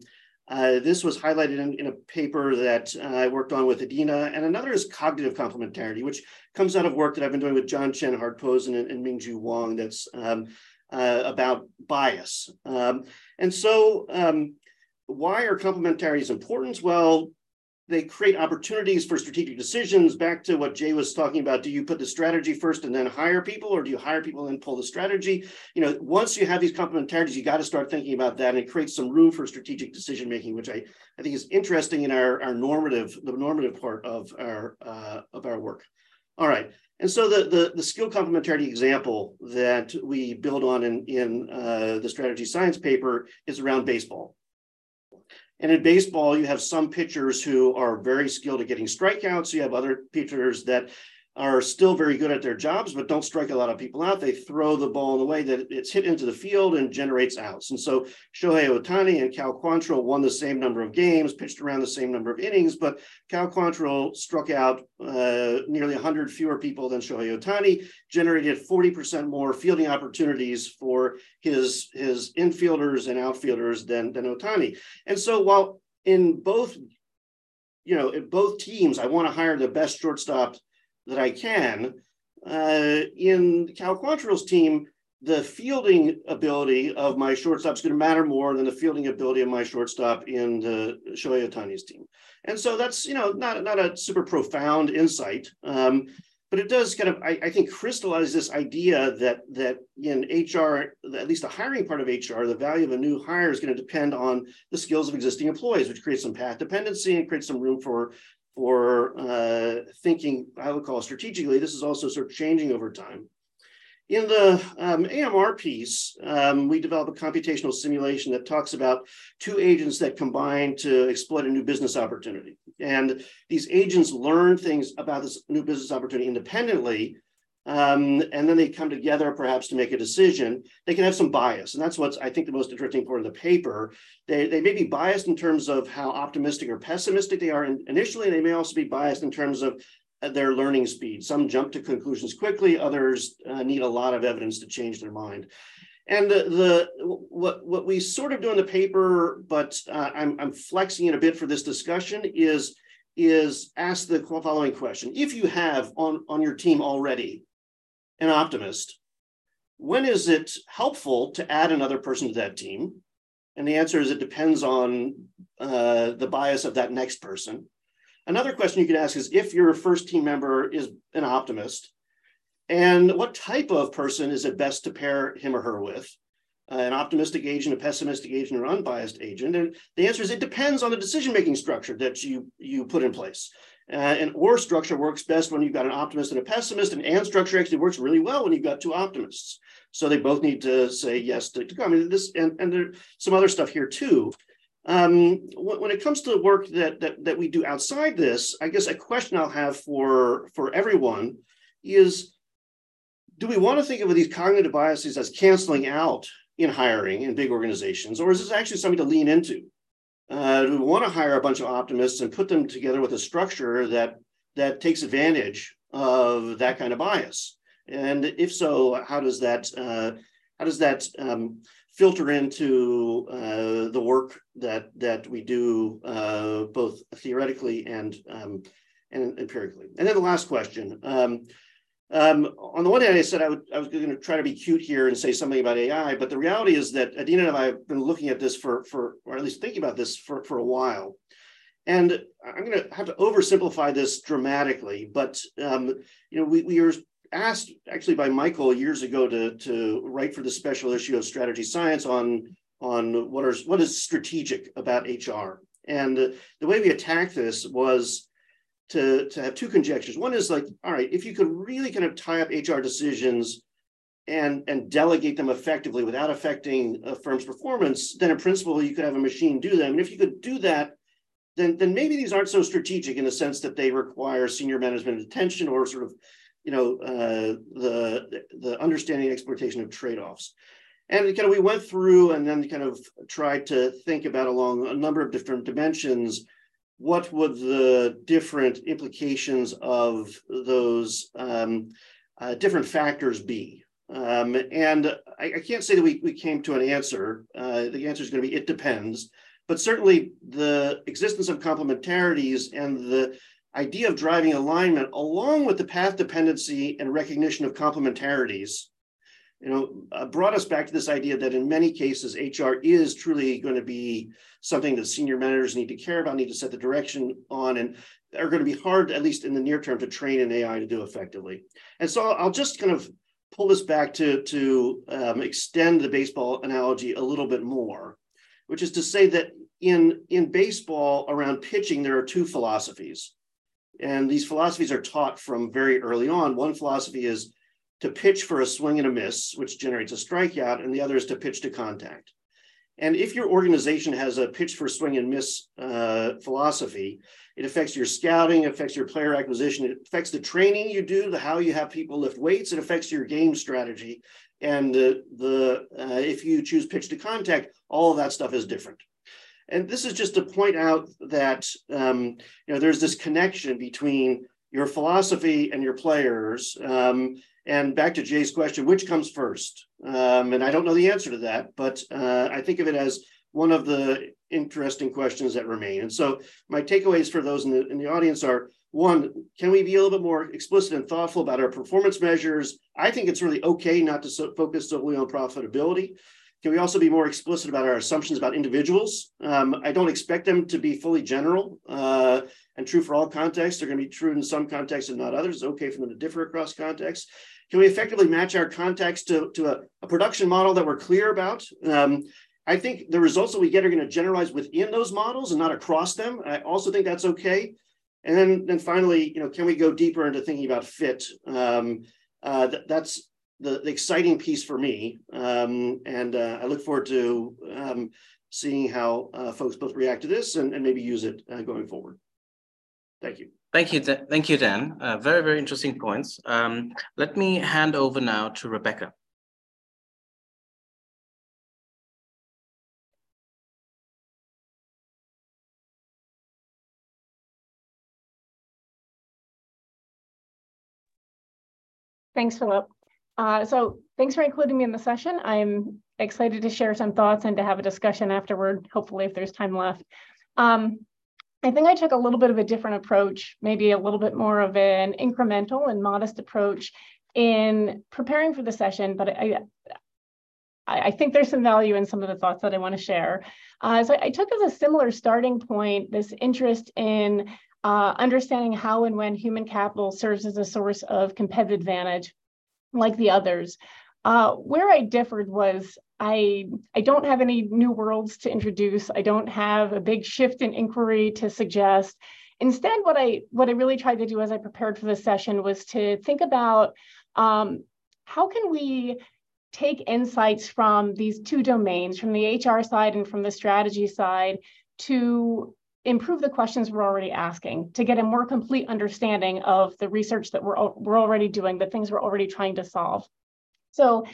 Uh, this was highlighted in, in, a paper that uh, I worked on with Adina, and another is cognitive complementarity, which comes out of work that I've been doing with John Chen Hart-Posen and, and Mingju Wang that's um, uh, about bias. Um, and so um, why are complementarities important? Well, they create opportunities for strategic decisions. Back to what Jay was talking about, do you put the strategy first and then hire people, or do you hire people and then pull the strategy? You know, once you have these complementarities, you got to start thinking about that, and it creates some room for strategic decision making, which I, I think is interesting in our, our normative, the normative part of our uh, of our work. All right. And so the, the, the, skill complementarity example that we build on in, in uh, the strategy science paper is around baseball. And in baseball, you have some pitchers who are very skilled at getting strikeouts. You have other pitchers that are still very good at their jobs, but don't strike a lot of people out. They throw the ball in the way that it's hit into the field and generates outs. And so Shohei Ohtani and Cal Quantrill won the same number of games, pitched around the same number of innings, but Cal Quantrill struck out uh, nearly 100 fewer people than Shohei Ohtani, generated 40% more fielding opportunities for his, his infielders and outfielders than, than Ohtani. And so while in both, you know, in both teams, I want to hire the best shortstop that I can. Uh, in Cal Quantrill's team, the fielding ability of my shortstop is going to matter more than the fielding ability of my shortstop in the Shohei Ohtani's team. And so that's, you know, not, not a super profound insight, um, but it does kind of, I, I, think, crystallize this idea that, that in HR, at least the hiring part of HR, the value of a new hire is going to depend on the skills of existing employees, which creates some path dependency and creates some room for for uh, thinking, I would call strategically. This is also sort of changing over time. In the um, AMR piece, um, we develop a computational simulation that talks about two agents that combine to exploit a new business opportunity. And these agents learn things about this new business opportunity independently um, and then they come together perhaps to make a decision, they can have some bias. And that's what's, I think, the most interesting part of the paper. They, they may be biased in terms of how optimistic or pessimistic they are initially. They may also be biased in terms of uh, their learning speed. Some jump to conclusions quickly, others uh, need a lot of evidence to change their mind. And the, the what what we sort of do in the paper, but uh, I'm I'm flexing it a bit for this discussion is is ask the following question: If you have on on your team already an optimist, when is it helpful to add another person to that team? And the answer is it depends on uh, the bias of that next person. Another question you could ask is if your first team member is an optimist, and what type of person is it best to pair him or her with? Uh, an optimistic agent, a pessimistic agent, or unbiased agent? And the answer is it depends on the decision-making structure that you you put in place. Uh, an OR structure works best when you've got an optimist and a pessimist. and AND structure actually works really well when you've got two optimists. So they both need to say yes to, to. I mean, this and, and there's some other stuff here too. Um, when it comes to the work that, that that we do outside this, I guess a question I'll have for for everyone is: Do we want to think of these cognitive biases as canceling out in hiring in big organizations, or is this actually something to lean into? Uh, we want to hire a bunch of optimists and put them together with a structure that that takes advantage of that kind of bias. And if so, how does that uh, how does that um, filter into uh, the work that that we do uh, both theoretically and um, and empirically? And then the last question. Um, um, on the one hand, I said I, would, I was going to try to be cute here and say something about AI, but the reality is that Adina and I have been looking at this for, for or at least thinking about this for, for a while. And I'm going to have to oversimplify this dramatically, but um, you know, we, we were asked actually by Michael years ago to, to write for the special issue of Strategy Science on, on what, are, what is strategic about HR. And the way we attacked this was to, to have two conjectures. One is like, all right, if you could really kind of tie up HR decisions and, and delegate them effectively without affecting a firm's performance, then in principle, you could have a machine do them. And if you could do that, then, then maybe these aren't so strategic in the sense that they require senior management attention or sort of, you know, uh, the, the understanding and exploitation of trade-offs. And kind of we went through and then kind of tried to think about along a number of different dimensions what would the different implications of those um, uh, different factors be? Um, and I, I, can't say that we, we came to an answer. Uh, the answer is going to be it depends. but certainly the existence of complementarities and the idea of driving alignment along with the path dependency and recognition of complementarities you know, uh, brought us back to this idea that in many cases, HR is truly going to be something that senior managers need to care about, need to set the direction on, and are going to be hard, at least in the near term, to train an AI to do effectively. And so I'll just kind of pull this back to, to um, extend the baseball analogy a little bit more, which is to say that in, in baseball around pitching, there are two philosophies. And these philosophies are taught from very early on. One philosophy is to pitch for a swing and a miss, which generates a strikeout, and the other is to pitch to contact. And if your organization has a pitch for swing and miss uh, philosophy, it affects your scouting, affects your player acquisition, it affects the training you do, the how you have people lift weights, it affects your game strategy. And the, the uh, if you choose pitch to contact, all of that stuff is different. And this is just to point out that um, you know there's this connection between your philosophy and your players. Um, and back to Jay's question, which comes first? Um, and I don't know the answer to that, but uh, I think of it as one of the interesting questions that remain. And so my takeaways for those in the, in the audience are one, can we be a little bit more explicit and thoughtful about our performance measures? I think it's really okay not to so focus solely on profitability. Can we also be more explicit about our assumptions about individuals? Um, I don't expect them to be fully general uh, and true for all contexts. They're going to be true in some contexts and not others. It's okay for them to differ across contexts. Can we effectively match our context to, to a, a production model that we're clear about? Um, I think the results that we get are going to generalize within those models and not across them. I also think that's okay. And then, then finally, you know, can we go deeper into thinking about fit? Um, uh, th that's the, the, exciting piece for me. Um, and uh, I look forward to um, seeing how uh, folks both react to this and, and maybe use it uh, going forward. Thank you. Thank you, thank you, Dan. Uh, very, very interesting points. Um, let me hand over now to Rebecca. Thanks, Philipp. Uh, so thanks for including me in the session. I'm excited to share some thoughts and to have a discussion afterward, hopefully if there's time left. Um, I think I took a little bit of a different approach, maybe a little bit more of an incremental and modest approach in preparing for the session, but I, I, think there's some value in some of the thoughts that I want to share. Uh, so I took as a similar starting point this interest in uh, understanding how and when human capital serves as a source of competitive advantage like the others. Uh, where I differed was I, I don't have any new worlds to introduce. I don't have a big shift in inquiry to suggest. Instead, what I what I really tried to do as I prepared for this session was to think about um, how can we take insights from these two domains, from the HR side and from the strategy side, to improve the questions we're already asking, to get a more complete understanding of the research that we're, we're already doing, the things we're already trying to solve. So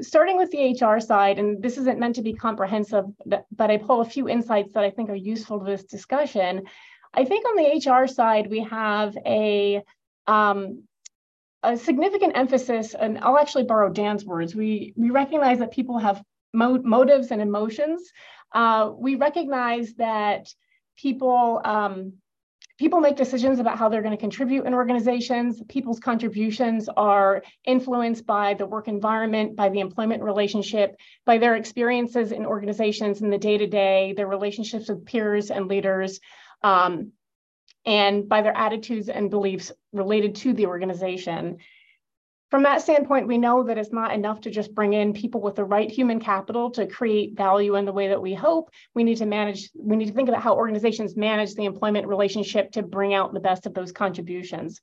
starting with the HR side, and this isn't meant to be comprehensive, but I pull a few insights that I think are useful to this discussion. I think on the HR side, we have a, um, a significant emphasis, and I'll actually borrow Dan's words. We, we recognize that people have mo motives and emotions. Uh, we recognize that people um, people make decisions about how they're going to contribute in organizations. People's contributions are influenced by the work environment, by the employment relationship, by their experiences in organizations in the day to day, their relationships with peers and leaders, um, and by their attitudes and beliefs related to the organization from that standpoint, we know that it's not enough to just bring in people with the right human capital to create value in the way that we hope. We need to manage, we need to think about how organizations manage the employment relationship to bring out the best of those contributions.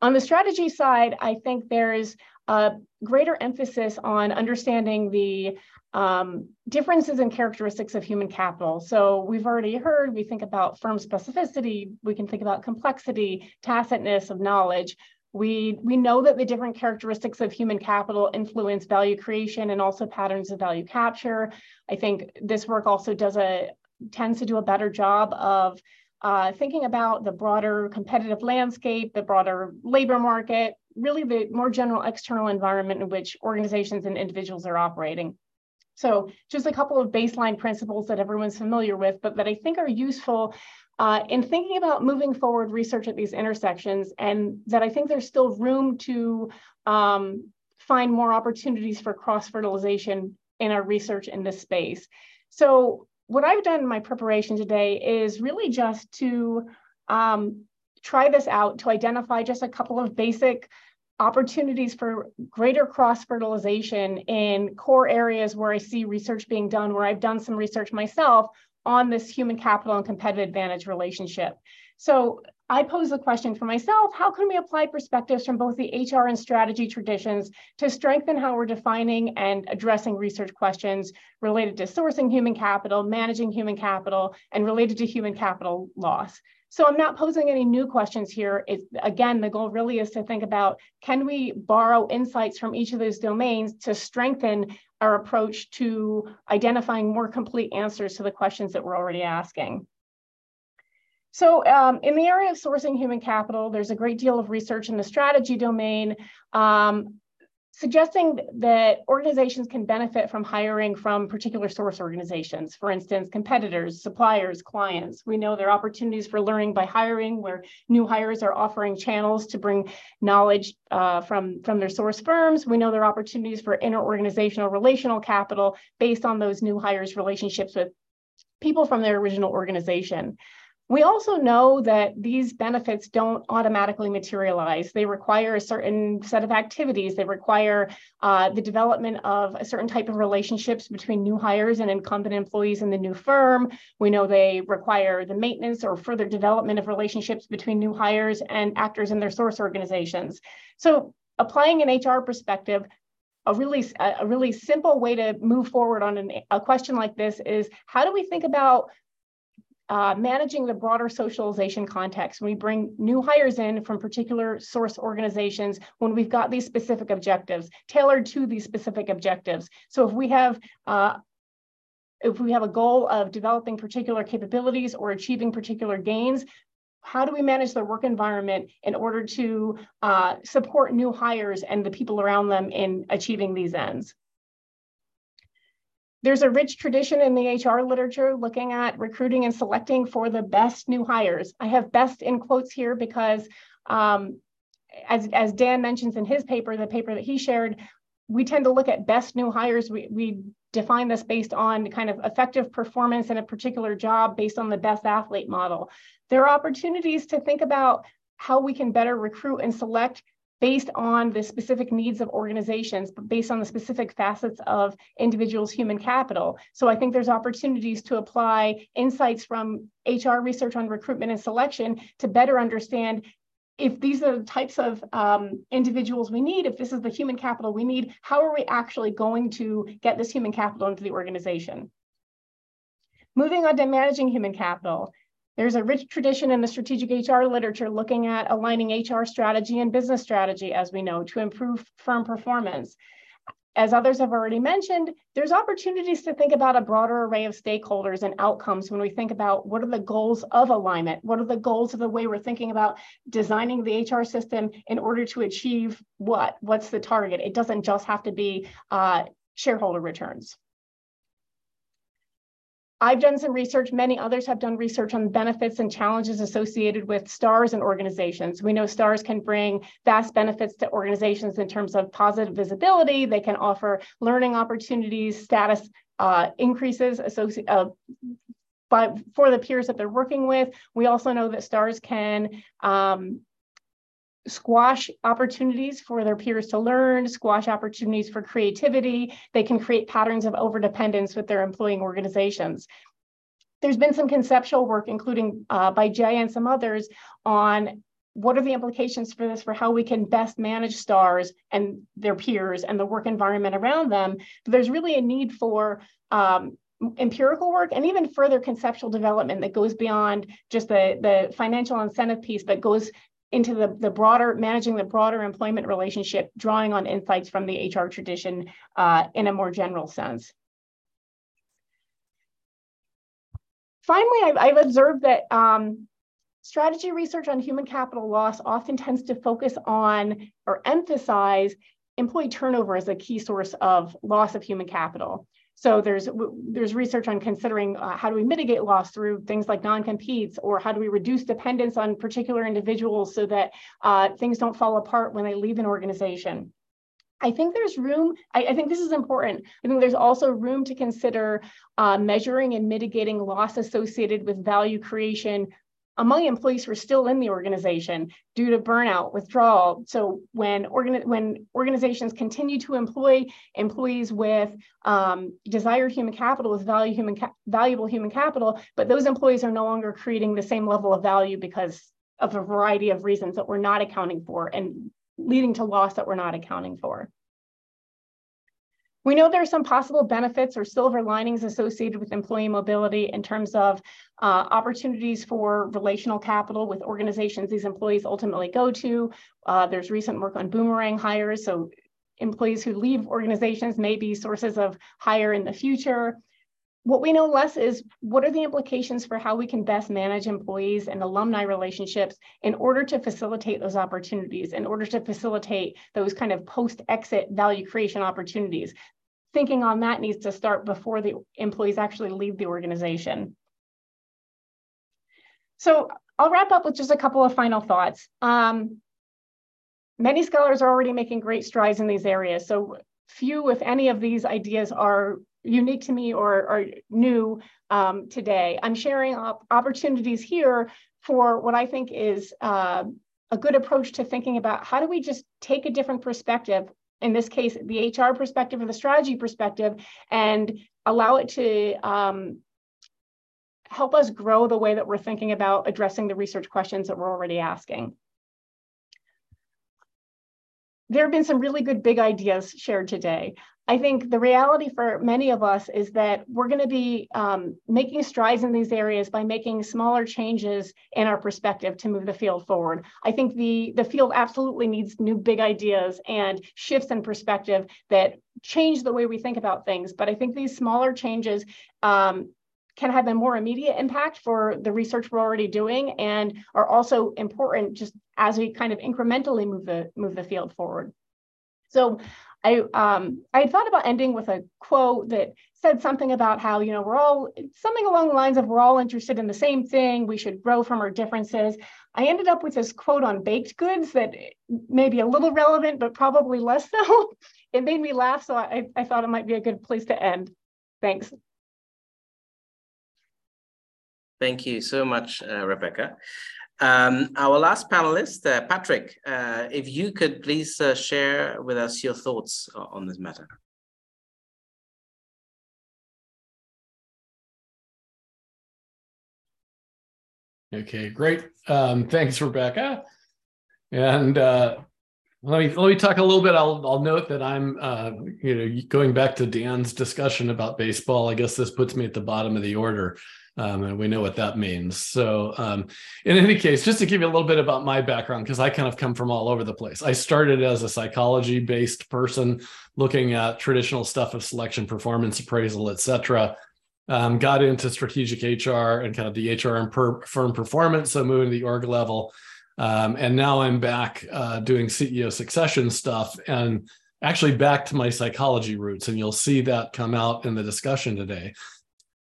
On the strategy side, I think there's a greater emphasis on understanding the um, differences in characteristics of human capital. So we've already heard, we think about firm specificity, we can think about complexity, tacitness of knowledge. We, we know that the different characteristics of human capital influence value creation and also patterns of value capture. I think this work also does a tends to do a better job of uh, thinking about the broader competitive landscape, the broader labor market, really the more general external environment in which organizations and individuals are operating. So just a couple of baseline principles that everyone's familiar with, but that I think are useful uh, in thinking about moving forward research at these intersections and that I think there's still room to um, find more opportunities for cross-fertilization in our research in this space. So what I've done in my preparation today is really just to um, try this out to identify just a couple of basic opportunities for greater cross-fertilization in core areas where I see research being done, where I've done some research myself on this human capital and competitive advantage relationship. So I pose the question for myself, how can we apply perspectives from both the HR and strategy traditions to strengthen how we're defining and addressing research questions related to sourcing human capital, managing human capital, and related to human capital loss? So I'm not posing any new questions here. It, again, the goal really is to think about, can we borrow insights from each of those domains to strengthen our approach to identifying more complete answers to the questions that we're already asking? So um, in the area of sourcing human capital, there's a great deal of research in the strategy domain. Um, suggesting that organizations can benefit from hiring from particular source organizations, for instance, competitors, suppliers, clients. We know there are opportunities for learning by hiring where new hires are offering channels to bring knowledge uh, from, from their source firms. We know there are opportunities for inter-organizational relational capital based on those new hires' relationships with people from their original organization. We also know that these benefits don't automatically materialize. They require a certain set of activities. They require uh, the development of a certain type of relationships between new hires and incumbent employees in the new firm. We know they require the maintenance or further development of relationships between new hires and actors in their source organizations. So applying an HR perspective, a really a really simple way to move forward on an, a question like this is how do we think about uh, managing the broader socialization context. When we bring new hires in from particular source organizations, when we've got these specific objectives tailored to these specific objectives. So if we have uh, if we have a goal of developing particular capabilities or achieving particular gains, how do we manage their work environment in order to uh, support new hires and the people around them in achieving these ends? There's a rich tradition in the HR literature looking at recruiting and selecting for the best new hires. I have best in quotes here because um, as, as Dan mentions in his paper, the paper that he shared, we tend to look at best new hires. We, we define this based on kind of effective performance in a particular job based on the best athlete model. There are opportunities to think about how we can better recruit and select based on the specific needs of organizations, but based on the specific facets of individuals' human capital. So I think there's opportunities to apply insights from HR research on recruitment and selection to better understand if these are the types of um, individuals we need, if this is the human capital we need, how are we actually going to get this human capital into the organization? Moving on to managing human capital. There's a rich tradition in the strategic HR literature looking at aligning HR strategy and business strategy, as we know, to improve firm performance. As others have already mentioned, there's opportunities to think about a broader array of stakeholders and outcomes when we think about what are the goals of alignment? What are the goals of the way we're thinking about designing the HR system in order to achieve what? What's the target? It doesn't just have to be uh, shareholder returns. I've done some research, many others have done research on benefits and challenges associated with stars and organizations. We know stars can bring vast benefits to organizations in terms of positive visibility. They can offer learning opportunities, status uh, increases associated uh, but for the peers that they're working with. We also know that stars can um, squash opportunities for their peers to learn, squash opportunities for creativity. They can create patterns of overdependence with their employing organizations. There's been some conceptual work, including uh, by Jay and some others, on what are the implications for this for how we can best manage stars and their peers and the work environment around them. But there's really a need for um, empirical work and even further conceptual development that goes beyond just the, the financial incentive piece, but goes into the, the broader, managing the broader employment relationship, drawing on insights from the HR tradition uh, in a more general sense. Finally, I've, I've observed that um, strategy research on human capital loss often tends to focus on or emphasize employee turnover as a key source of loss of human capital. So there's there's research on considering uh, how do we mitigate loss through things like non-competes, or how do we reduce dependence on particular individuals so that uh, things don't fall apart when they leave an organization. I think there's room, I, I, think this is important. I think there's also room to consider uh, measuring and mitigating loss associated with value creation among employees who are still in the organization due to burnout, withdrawal. So when, organ- when organizations continue to employ employees with um, desired human capital, with value human ca- valuable human capital, but those employees are no longer creating the same level of value because of a variety of reasons that we're not accounting for and leading to loss that we're not accounting for. We know there are some possible benefits or silver linings associated with employee mobility in terms of uh, opportunities for relational capital with organizations these employees ultimately go to. Uh, there's recent work on boomerang hires, so employees who leave organizations may be sources of hire in the future. What we know less is what are the implications for how we can best manage employees and alumni relationships in order to facilitate those opportunities, in order to facilitate those kind of post-exit value creation opportunities. Thinking on that needs to start before the employees actually leave the organization. So I'll wrap up with just a couple of final thoughts. Um, many scholars are already making great strides in these areas. So few, if any of these ideas are unique to me or, or new um, today. I'm sharing op opportunities here for what I think is uh, a good approach to thinking about how do we just take a different perspective, in this case, the HR perspective and the strategy perspective, and allow it to um, help us grow the way that we're thinking about addressing the research questions that we're already asking there have been some really good big ideas shared today. I think the reality for many of us is that we're going to be um, making strides in these areas by making smaller changes in our perspective to move the field forward. I think the, the field absolutely needs new big ideas and shifts in perspective that change the way we think about things. But I think these smaller changes um, can have a more immediate impact for the research we're already doing and are also important just as we kind of incrementally move the move the field forward. So I um, I had thought about ending with a quote that said something about how you know we're all something along the lines of we're all interested in the same thing. We should grow from our differences. I ended up with this quote on baked goods that may be a little relevant, but probably less so. it made me laugh, so I, I thought it might be a good place to end. Thanks. Thank you so much, uh, Rebecca. Um, our last panelist, uh, Patrick, uh, if you could please uh, share with us your thoughts on this matter. Okay, great. Um, thanks, Rebecca. And uh, let me let me talk a little bit. I'll I'll note that I'm uh, you know going back to Dan's discussion about baseball. I guess this puts me at the bottom of the order. Um, and we know what that means. So, um, in any case, just to give you a little bit about my background, because I kind of come from all over the place. I started as a psychology based person looking at traditional stuff of selection, performance appraisal, et cetera. Um, got into strategic HR and kind of the HR and per, firm performance, so moving to the org level. Um, and now I'm back uh, doing CEO succession stuff and actually back to my psychology roots. And you'll see that come out in the discussion today.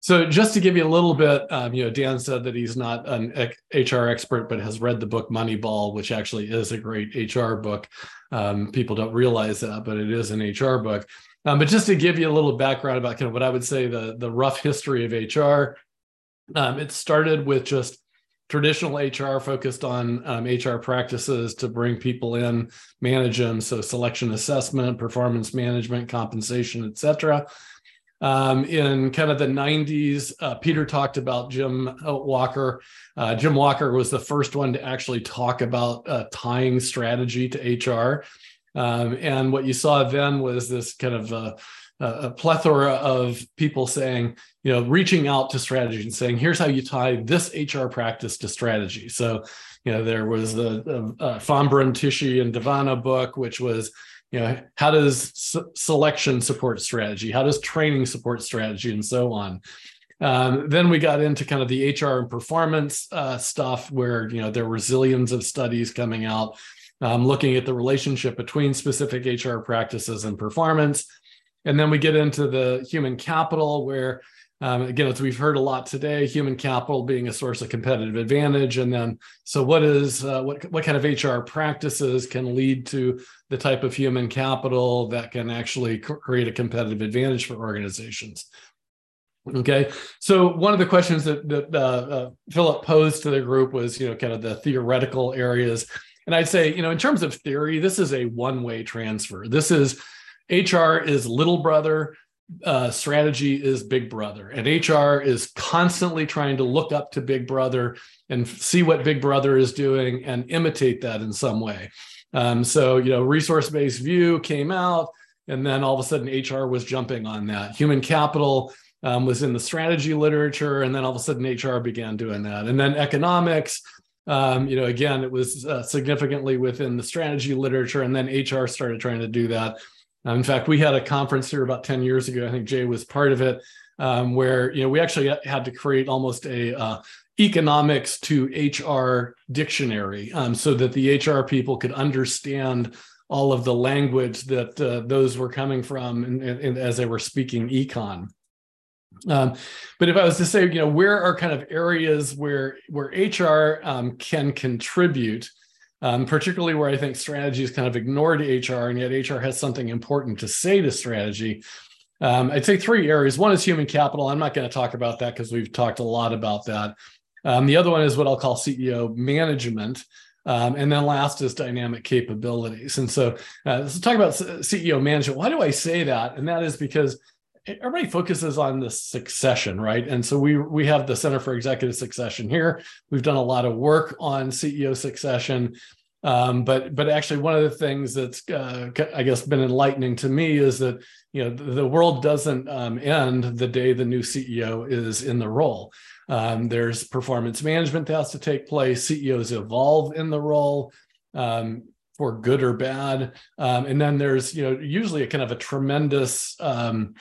So just to give you a little bit, um, you know, Dan said that he's not an HR expert, but has read the book Moneyball, which actually is a great HR book. Um, people don't realize that, but it is an HR book. Um, but just to give you a little background about kind of what I would say the the rough history of HR, um, it started with just traditional HR focused on HR um, practices to bring people in, manage them, so selection assessment, performance management, compensation, et cetera. Um, in kind of the 90s, uh, Peter talked about Jim uh, Walker. Uh, Jim Walker was the first one to actually talk about uh, tying strategy to HR. Um, and what you saw then was this kind of uh, a plethora of people saying, you know, reaching out to strategy and saying, here's how you tie this HR practice to strategy. So, you know, there was the, the uh, Fombrun, and Devanna book, which was you know how does selection support strategy? How does training support strategy? And so on. Um, then we got into kind of the hr and performance uh, stuff where you know there were zillions of studies coming out um, looking at the relationship between specific hr practices and performance. And then we get into the human capital, where um, again, as we've heard a lot today, human capital being a source of competitive advantage. And then, so what is uh, what what kind of HR practices can lead to the type of human capital that can actually create a competitive advantage for organizations? Okay, so one of the questions that, that uh, uh, Philipp posed to the group was, you know, kind of the theoretical areas, and I'd say, you know, in terms of theory, this is a one-way transfer. This is HR is little brother, uh, strategy is big brother, and HR is constantly trying to look up to big brother and see what big brother is doing and imitate that in some way. Um, so, you know, resource-based view came out, and then all of a sudden HR was jumping on that. Human capital um, was in the strategy literature, and then all of a sudden HR began doing that. And then economics, um, you know, again, it was uh, significantly within the strategy literature, and then HR started trying to do that. Um, in fact, we had a conference here about 10 years ago. I think Jay was part of it, um, where you know we actually had to create almost a uh, economics to HR dictionary, um, so that the HR people could understand all of the language that uh, those were coming from and, and as they were speaking econ. Um, but if I was to say, you know, where are kind of areas where where HR um, can contribute, um, particularly where I think strategy is kind of ignored HR, and yet HR has something important to say to strategy. Um, I'd say three areas. One is human capital. I'm not going to talk about that because we've talked a lot about that. Um, the other one is what I'll call CEO management. Um, and then last is dynamic capabilities. And so, uh, let's talk about CEO management. Why do I say that? And that is because everybody focuses on the succession, right? And so we we have the Center for Executive Succession here. We've done a lot of work on CEO succession. Um, but but actually, one of the things that's uh, I guess been enlightening to me is that you know the, the world doesn't um, end the day the new CEO is in the role. Um, there's performance management that has to take place. CEOs evolve in the role. Um, for good or bad, um, and then there's you know usually a kind of a tremendous um,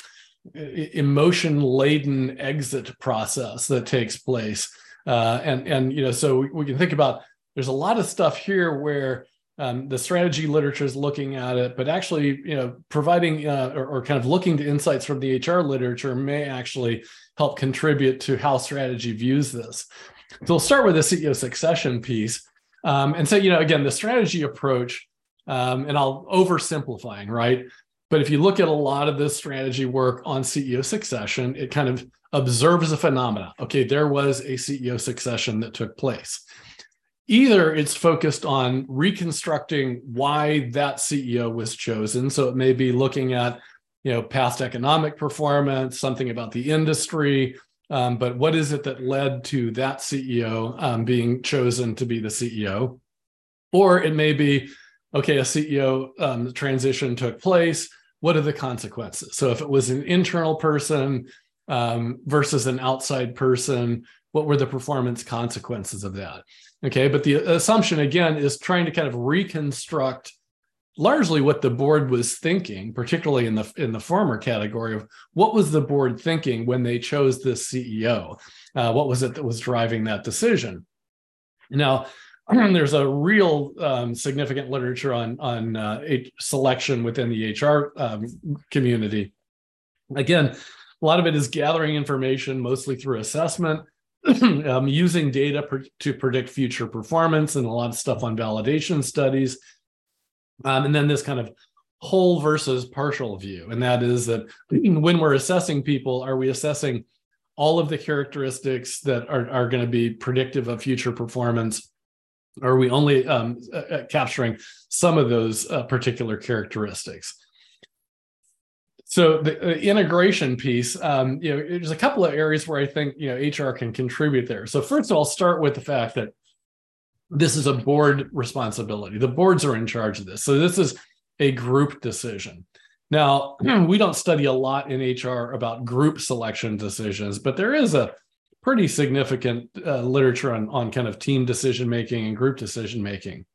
emotion laden exit process that takes place. Uh, and and you know so we, we, can think about there's a lot of stuff here where um, the strategy literature is looking at it but actually you know providing uh, or, or, kind of looking to insights from the hr literature may actually help contribute to how strategy views this. So we'll start with the ceo succession piece. Um, and so you know again the strategy approach um, and i'll oversimplifying right but if you look at a lot of this strategy work on CEO succession, it kind of observes a phenomena. Okay, there was a CEO succession that took place. Either it's focused on reconstructing why that CEO was chosen. So it may be looking at you know past economic performance, something about the industry, um, but what is it that led to that CEO um, being chosen to be the CEO? Or it may be okay, a CEO um, transition took place what are the consequences? So if it was an internal person um, versus an outside person, what were the performance consequences of that? Okay, but the assumption again is trying to kind of reconstruct largely what the board was thinking, particularly in the in the former category of what was the board thinking when they chose this CEO? Uh, what was it that was driving that decision? Now, there's a real um, significant literature on on uh, selection within the HR um, community. Again, a lot of it is gathering information, mostly through assessment, um, using data to predict future performance, and a lot of stuff on validation studies. Um, and then this kind of whole versus partial view, and that is that when we're assessing people, are we assessing all of the characteristics that are, are going to be predictive of future performance? Are we only um, uh, uh, capturing some of those uh, particular characteristics? So the uh, integration piece, um, you know, there's a couple of areas where I think you know HR can contribute there. So first of all, start with the fact that this is a board responsibility. The boards are in charge of this. So this is a group decision. Now, we don't study a lot in HR about group selection decisions, but there is a pretty significant uh, literature on, on kind of team decision making and group decision making.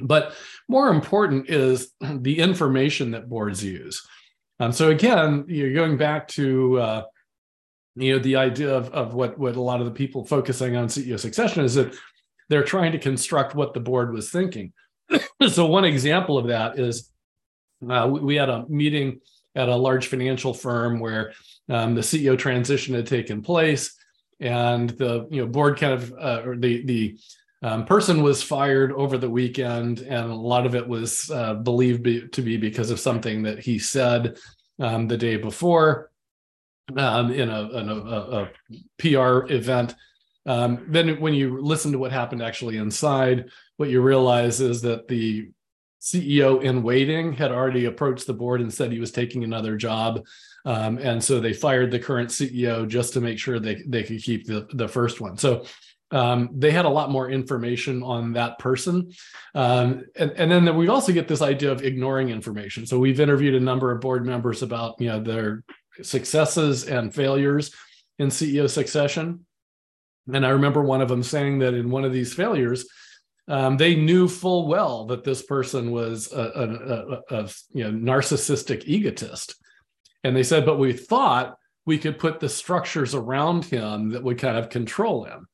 But more important is the information that boards use. Um, so again, you're going back to uh, you know the idea of, of what what a lot of the people focusing on CEO succession is that they're trying to construct what the board was thinking. so one example of that is uh, we, we, had a meeting at a large financial firm where um, the CEO transition had taken place, and the you know board kind of uh, or the the um, person was fired over the weekend, and a lot of it was uh, believed be, to be because of something that he said um, the day before um, in, a, in a, a, PR event. Um, then, when you listen to what happened actually inside, what you realize is that the CEO in waiting had already approached the board and said he was taking another job. Um, and so they fired the current CEO just to make sure they, they could keep the, the first one. So um, they had a lot more information on that person. Um, and, and then we also get this idea of ignoring information. So we've interviewed a number of board members about you know their successes and failures in CEO succession. And I remember one of them saying that in one of these failures, um, they knew full well that this person was a, a, a, a, you know narcissistic egotist. And they said but we thought we could put the structures around him that would kind of control him.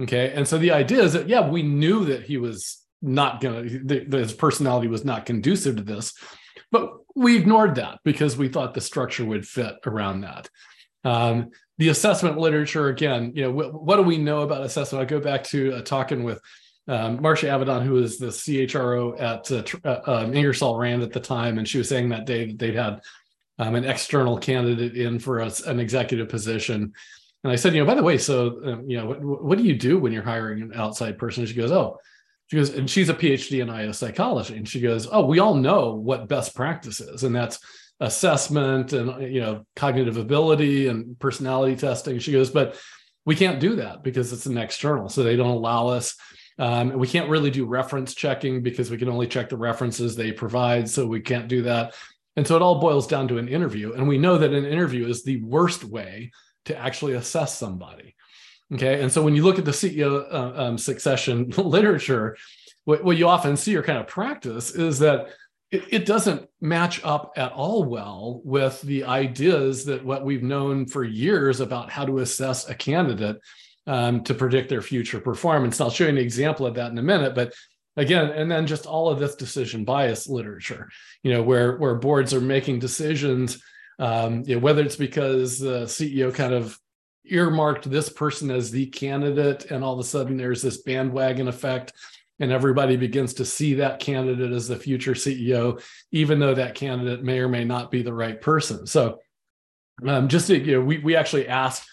Okay? And so the idea is that yeah we knew that he was not gonna that his personality was not conducive to this but we ignored that because we thought the structure would fit around that. Um, the assessment literature again you know wh- what do we know about assessment? I go back to uh, talking with um, Marcia Avedon, who was the CHRO at uh, uh, um, Ingersoll Rand at the time, and she was saying that day that they'd had um, an external candidate in for a, an executive position. And I said, you know, by the way, so um, you know, what, what, do you do when you're hiring an outside person? And she goes, oh, she goes, and she's a PhD in IO psychology, and she goes, oh, we all know what best practice is, and that's assessment and you know cognitive ability and personality testing. She goes, but we can't do that because it's an external, so they don't allow us um, we can't really do reference checking because we can only check the references they provide. So we can't do that. And so it all boils down to an interview. And we know that an interview is the worst way to actually assess somebody. Okay. And so when you look at the CEO uh, um, succession literature, what, what, you often see or kind of practice is that it, it doesn't match up at all well with the ideas that what we've known for years about how to assess a candidate um, to predict their future performance. I'll show you an example of that in a minute, but again, and then just all of this decision bias literature, you know, where where boards are making decisions, um, you know, whether it's because the CEO kind of earmarked this person as the candidate, and all of a sudden there's this bandwagon effect, and everybody begins to see that candidate as the future CEO, even though that candidate may or may not be the right person. So, um, just to, you know, we we actually asked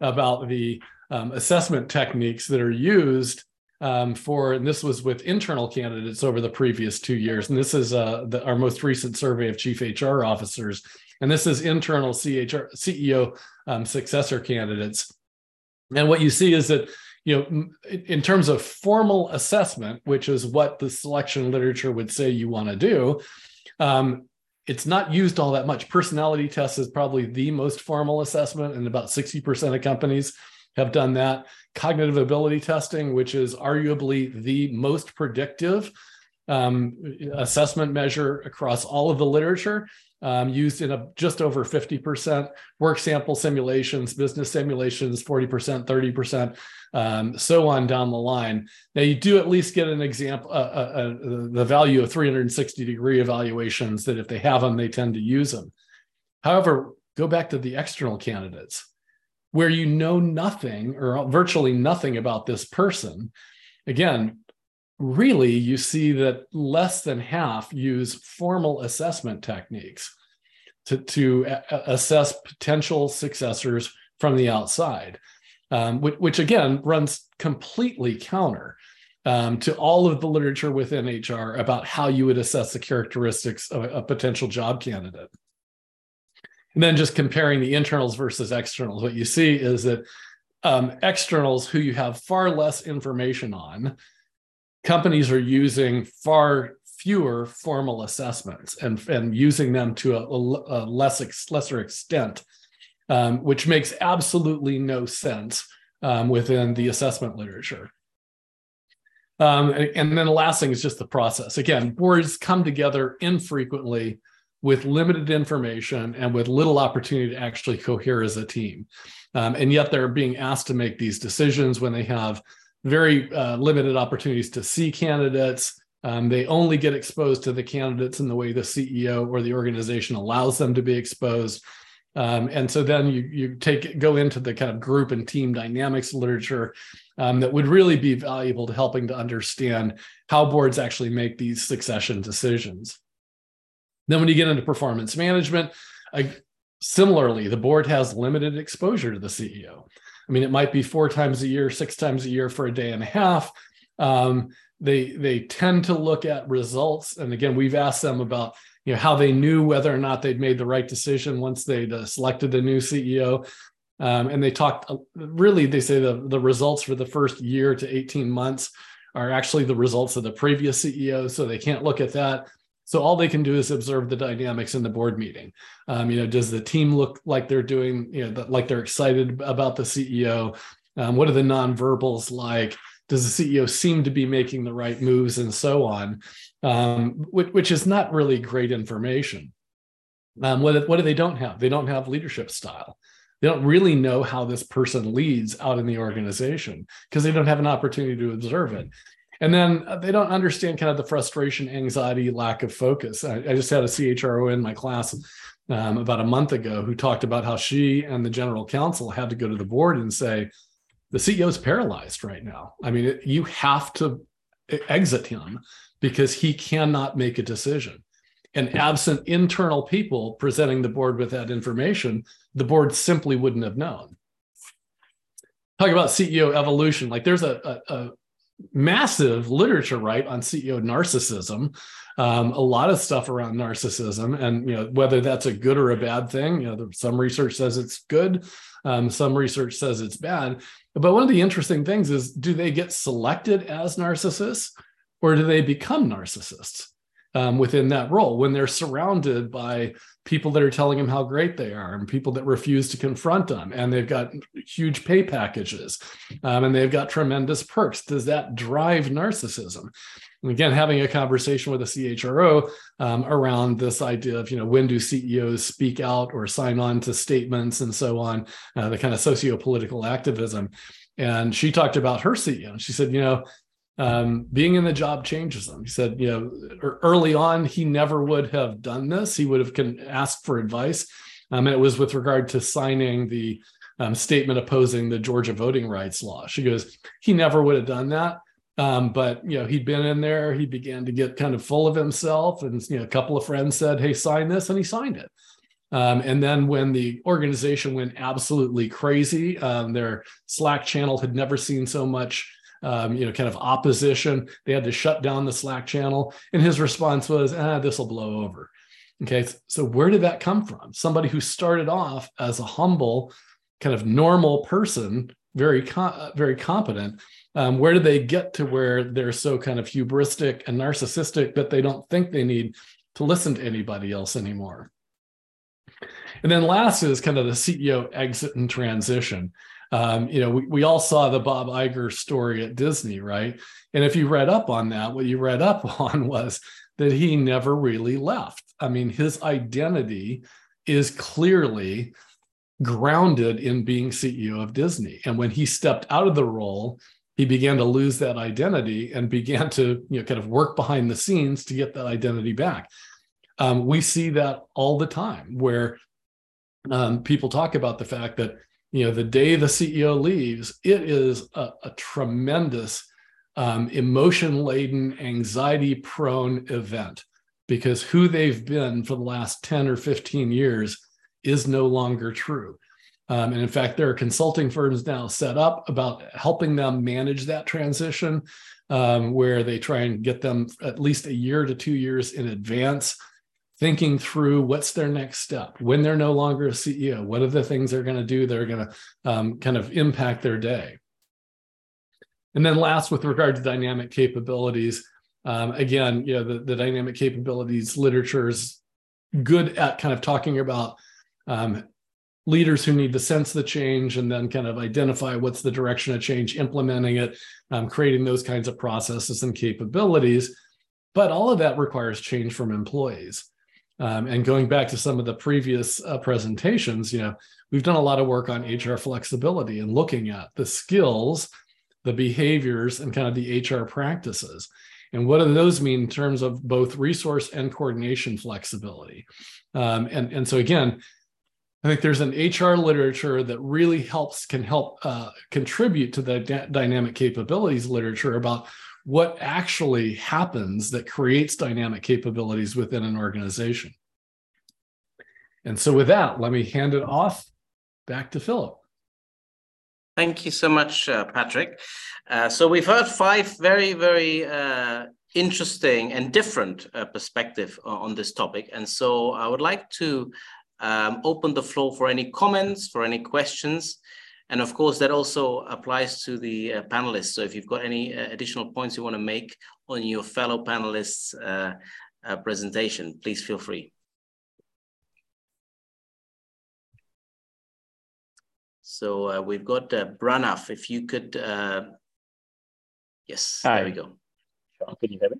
about the um, assessment techniques that are used um, for, and this was with internal candidates over the previous two years. And this is uh, the, our most recent survey of chief HR officers. And this is internal CHR, CEO um, successor candidates. And what you see is that, you know, in terms of formal assessment, which is what the selection literature would say you want to do, um, it's not used all that much. Personality test is probably the most formal assessment in about 60% of companies have done that. Cognitive ability testing, which is arguably the most predictive um, assessment measure across all of the literature, um, used in a just over 50%. Work sample simulations, business simulations, 40%, 30%, um, so on down the line. Now, you do at least get an example, uh, uh, uh, the value of 360 degree evaluations that if they have them, they tend to use them. However, go back to the external candidates where you know nothing or virtually nothing about this person, again, really you see that less than half use formal assessment techniques to, to assess potential successors from the outside, um, which, which, again runs completely counter um, to all of the literature within HR about how you would assess the characteristics of a, a potential job candidate. And then just comparing the internals versus externals, what you see is that um, externals who you have far less information on, companies are using far fewer formal assessments and, and using them to a, a less lesser extent, um, which makes absolutely no sense um, within the assessment literature. Um, and, and then the last thing is just the process. Again, boards come together infrequently with limited information and with little opportunity to actually cohere as a team. Um, and yet they're being asked to make these decisions when they have very uh, limited opportunities to see candidates, Um, they only get exposed to the candidates in the way the CEO or the organization allows them to be exposed. Um, and so then you you take go into the kind of group and team dynamics literature um, that would really be valuable to helping to understand how boards actually make these succession decisions. Then when you get into performance management, I, similarly, the board has limited exposure to the CEO. I mean, it might be four times a year, six times a year for a day and a half. Um, they they tend to look at results, and again, we've asked them about you know how they knew whether or not they'd made the right decision once they'd uh, selected a new CEO. Um, and they talked uh, really, they say the, the results for the first year to 18 months are actually the results of the previous CEO. So they can't look at that. So all they can do is observe the dynamics in the board meeting. Um, you know, does the team look like they're doing, you know, like they're excited about the CEO? Um, what are the nonverbals like? Does the CEO seem to be making the right moves and so on? Um, which, which, is not really great information. Um, what, what do they don't have? They don't have leadership style. They don't really know how this person leads out in the organization because they don't have an opportunity to observe it. And then uh, they don't understand kind of the frustration, anxiety, lack of focus. I, I just had a CHRO in my class um, about a month ago who talked about how she and the general counsel had to go to the board and say, the CEO is paralyzed right now. I mean, it, you have to exit him because he cannot make a decision. And absent internal people presenting the board with that information, the board simply wouldn't have known. Talk about CEO evolution. Like there's a, a, a massive literature, right, on CEO narcissism. Um, a lot of stuff around narcissism, and you know whether that's a good or a bad thing. You know, some research says it's good, um, some research says it's bad. But one of the interesting things is, do they get selected as narcissists, or do they become narcissists? Um, within that role when they're surrounded by people that are telling them how great they are and people that refuse to confront them and they've got huge pay packages um, and they've got tremendous perks. Does that drive narcissism? And again having a conversation with a chro um, around this idea of you know when do ceos speak out or sign on to statements and so on uh, the kind of socio-political activism. And she talked about her ceo and she said you know um, being in the job changes them. He said, you know, early on, he never would have done this. He would have can asked for advice. Um, and it was with regard to signing the um, statement opposing the Georgia voting rights law. She goes, he never would have done that. Um, but you know, he'd been in there. He began to get kind of full of himself, and you know, a couple of friends said, "Hey, sign this," and he signed it. Um, and then when the organization went absolutely crazy, um, their Slack channel had never seen so much um, you know, kind of opposition. They had to shut down the Slack channel. And his response was, ah, this will blow over. Okay. So where did that come from? Somebody who started off as a humble, kind of normal person, very, very competent. Um, where did they get to where they're so kind of hubristic and narcissistic that they don't think they need to listen to anybody else anymore? And then last is kind of the CEO exit and transition. Um, you know, we, we all saw the Bob Iger story at Disney, right? And if you read up on that, what you read up on was that he never really left. I mean, his identity is clearly grounded in being CEO of Disney. And when he stepped out of the role, he began to lose that identity and began to, you know, kind of work behind the scenes to get that identity back. Um, we see that all the time where um, people talk about the fact that you know the day the ceo leaves it is a, a tremendous um, emotion laden anxiety prone event because who they've been for the last 10 or 15 years is no longer true. Um, and in fact there are consulting firms now set up about helping them manage that transition um, where they try and get them at least a year to two years in advance thinking through what's their next step when they're no longer a CEO. What are the things they're going to do that are going to um, kind of impact their day? And then last, with regard to dynamic capabilities, um, again, you know, the, the dynamic capabilities literature is good at kind of talking about um, leaders who need to sense the change and then kind of identify what's the direction of change, implementing it, um, creating those kinds of processes and capabilities. But all of that requires change from employees. Um, and going back to some of the previous uh, presentations, you know, we've done a lot of work on HR flexibility and looking at the skills, the behaviors, and kind of the HR practices. And what do those mean in terms of both resource and coordination flexibility? Um, and, and so again, I think there's an HR literature that really helps can help uh, contribute to the d- dynamic capabilities literature about what actually happens that creates dynamic capabilities within an organization. And so, with that, let me hand it off back to Philipp. Thank you so much, uh, Patrick. Uh, so we've heard five very, very uh, interesting and different uh, perspective on this topic. And so I would like to um, open the floor for any comments, for any questions. And of course, that also applies to the uh, panelists. So if you've got any uh, additional points you want to make on your fellow panelists' presentation, please feel free. So uh, we've got uh, Branaf. If you could, uh, yes, Hi. there we go. Can you hear me?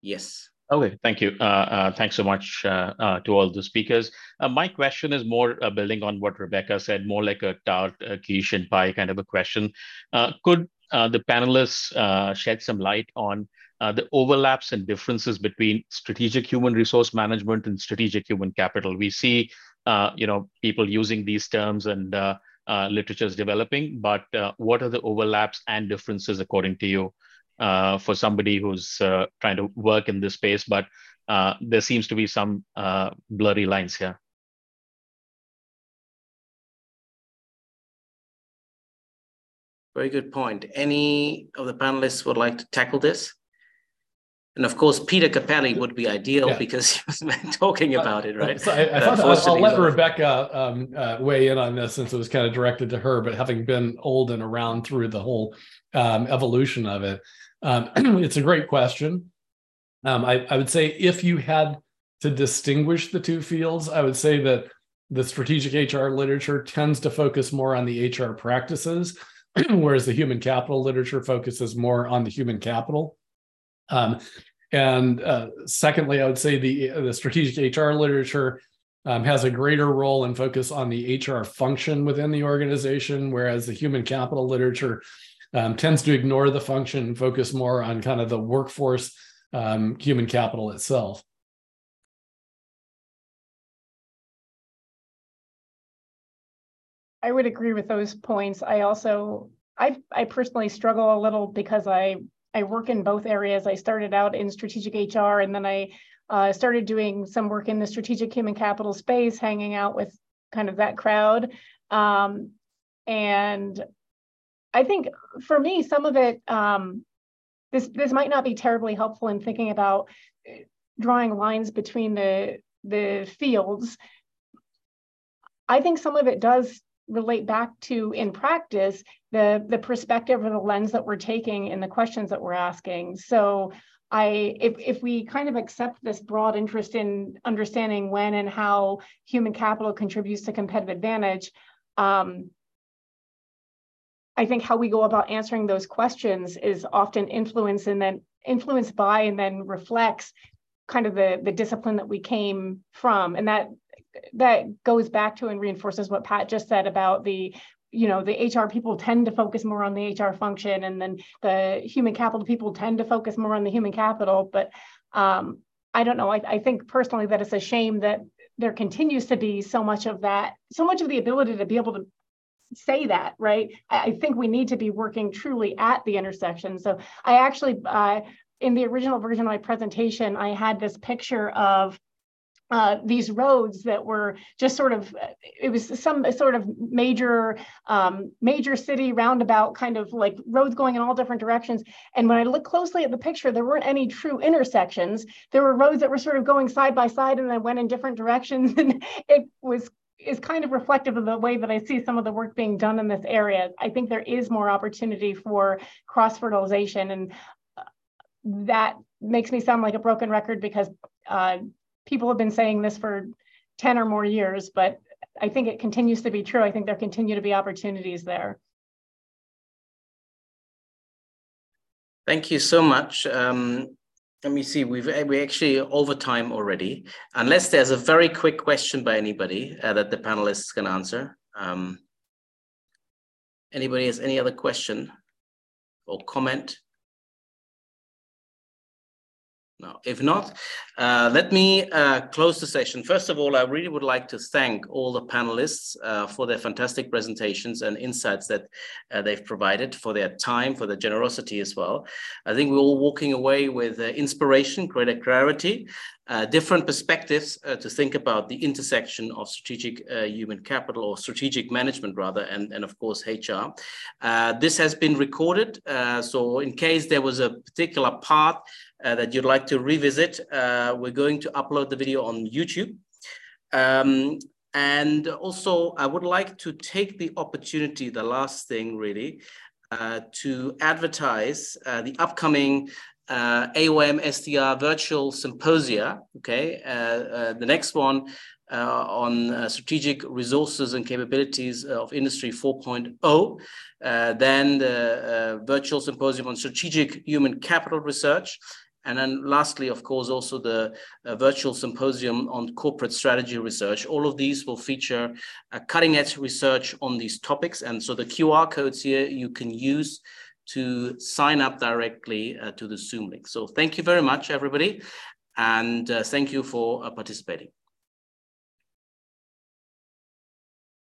Yes. Okay, thank you. Uh, uh, thanks so much uh, uh to all the speakers. Uh, my question is more uh, building on what Rebecca said, more like a tart, a quiche, and pie kind of a question. could the panelists shed some light on the overlaps and differences between strategic human resource management and strategic human capital? We see, you know, people using these terms and literature is developing, but what are the overlaps and differences according to you uh, for somebody who's uh, trying to work in this space, but uh, there seems to be some uh, blurry lines here. Very good point. Any of the panelists would like to tackle this? And of course, Peter Cappelli would be ideal yeah. because he was talking about it, right? So I, I thought I'll, I'll, let Rebecca um, uh, weigh in on this since it was kind of directed to her, but having been old and around through the whole um, evolution of it, um, it's a great question. Um, I, I would say if you had to distinguish the two fields, I would say that the strategic HR literature tends to focus more on the HR practices, whereas the human capital literature focuses more on the human capital. Um, and uh, secondly, I would say the the strategic HR literature um, has a greater role and focus on the HR function within the organization, whereas the human capital literature um, tends to ignore the function and focus more on kind of the workforce um, human capital itself. I would agree with those points. I also I I personally struggle a little because I I work in both areas. I started out in strategic HR and then I uh, started doing some work in the strategic human capital space, hanging out with kind of that crowd. Um, and I think for me, some of it, um, this this might not be terribly helpful in thinking about uh, drawing lines between the the fields. I think some of it does relate back to in practice the the perspective or the lens that we're taking in the questions that we're asking. So i if, if we kind of accept this broad interest in understanding when and how human capital contributes to competitive advantage um, i think how we go about answering those questions is often influenced and then influenced by and then reflects kind of the the discipline that we came from. And that that goes back to and reinforces what Pat just said about the you know the hr people tend to focus more on the hr function and then the human capital people tend to focus more on the human capital. But um, i don't know. I, I think personally that it's a shame that there continues to be so much of that so much of the ability to be able to say that right? I, I think we need to be working truly at the intersection. So i actually uh, in the original version of my presentation i had this picture of uh, these roads that were just sort of it was some sort of major um, major city roundabout kind of like roads going in all different directions. And when i looked closely at the picture there weren't any true intersections. There were roads that were sort of going side by side and then went in different directions. And it was is kind of reflective of the way that I see some of the work being done in this area. I think there is more opportunity for cross fertilization, and uh, that makes me sound like a broken record because uh, people have been saying this for 10 or more years, but I think it continues to be true. I think there continue to be opportunities there. Thank you so much. Um, let me see, we've we actually over time already. Unless there's a very quick question by anybody uh, that the panelists can answer. Um, anybody has any other question or comment? No, if not, uh, let me uh, close the session. First of all, I really would like to thank all the panelists uh, for their fantastic presentations and insights that uh, they've provided, for their time, for their generosity as well. I think we're all walking away with uh, inspiration, greater clarity, uh, different perspectives to think about the intersection of strategic human capital or strategic management rather, and, and of course HR. This has been recorded. So in case there was a particular part uh, that you'd like to revisit, we're going to upload the video on YouTube. Um, and also I would like to take the opportunity, the last thing really, to advertise the upcoming uh, AOM STR virtual symposia. Okay, uh, uh, the next one uh, on uh, strategic resources and capabilities of Industry 4.0. Uh, then the virtual symposium on strategic human capital research. And then lastly, of course, also the uh, virtual symposium on corporate strategy research. All of these will feature cutting edge research on these topics. And so the QR codes here you can use to sign up directly uh, to the Zoom link. So thank you very much, everybody. And uh, thank you for uh, participating.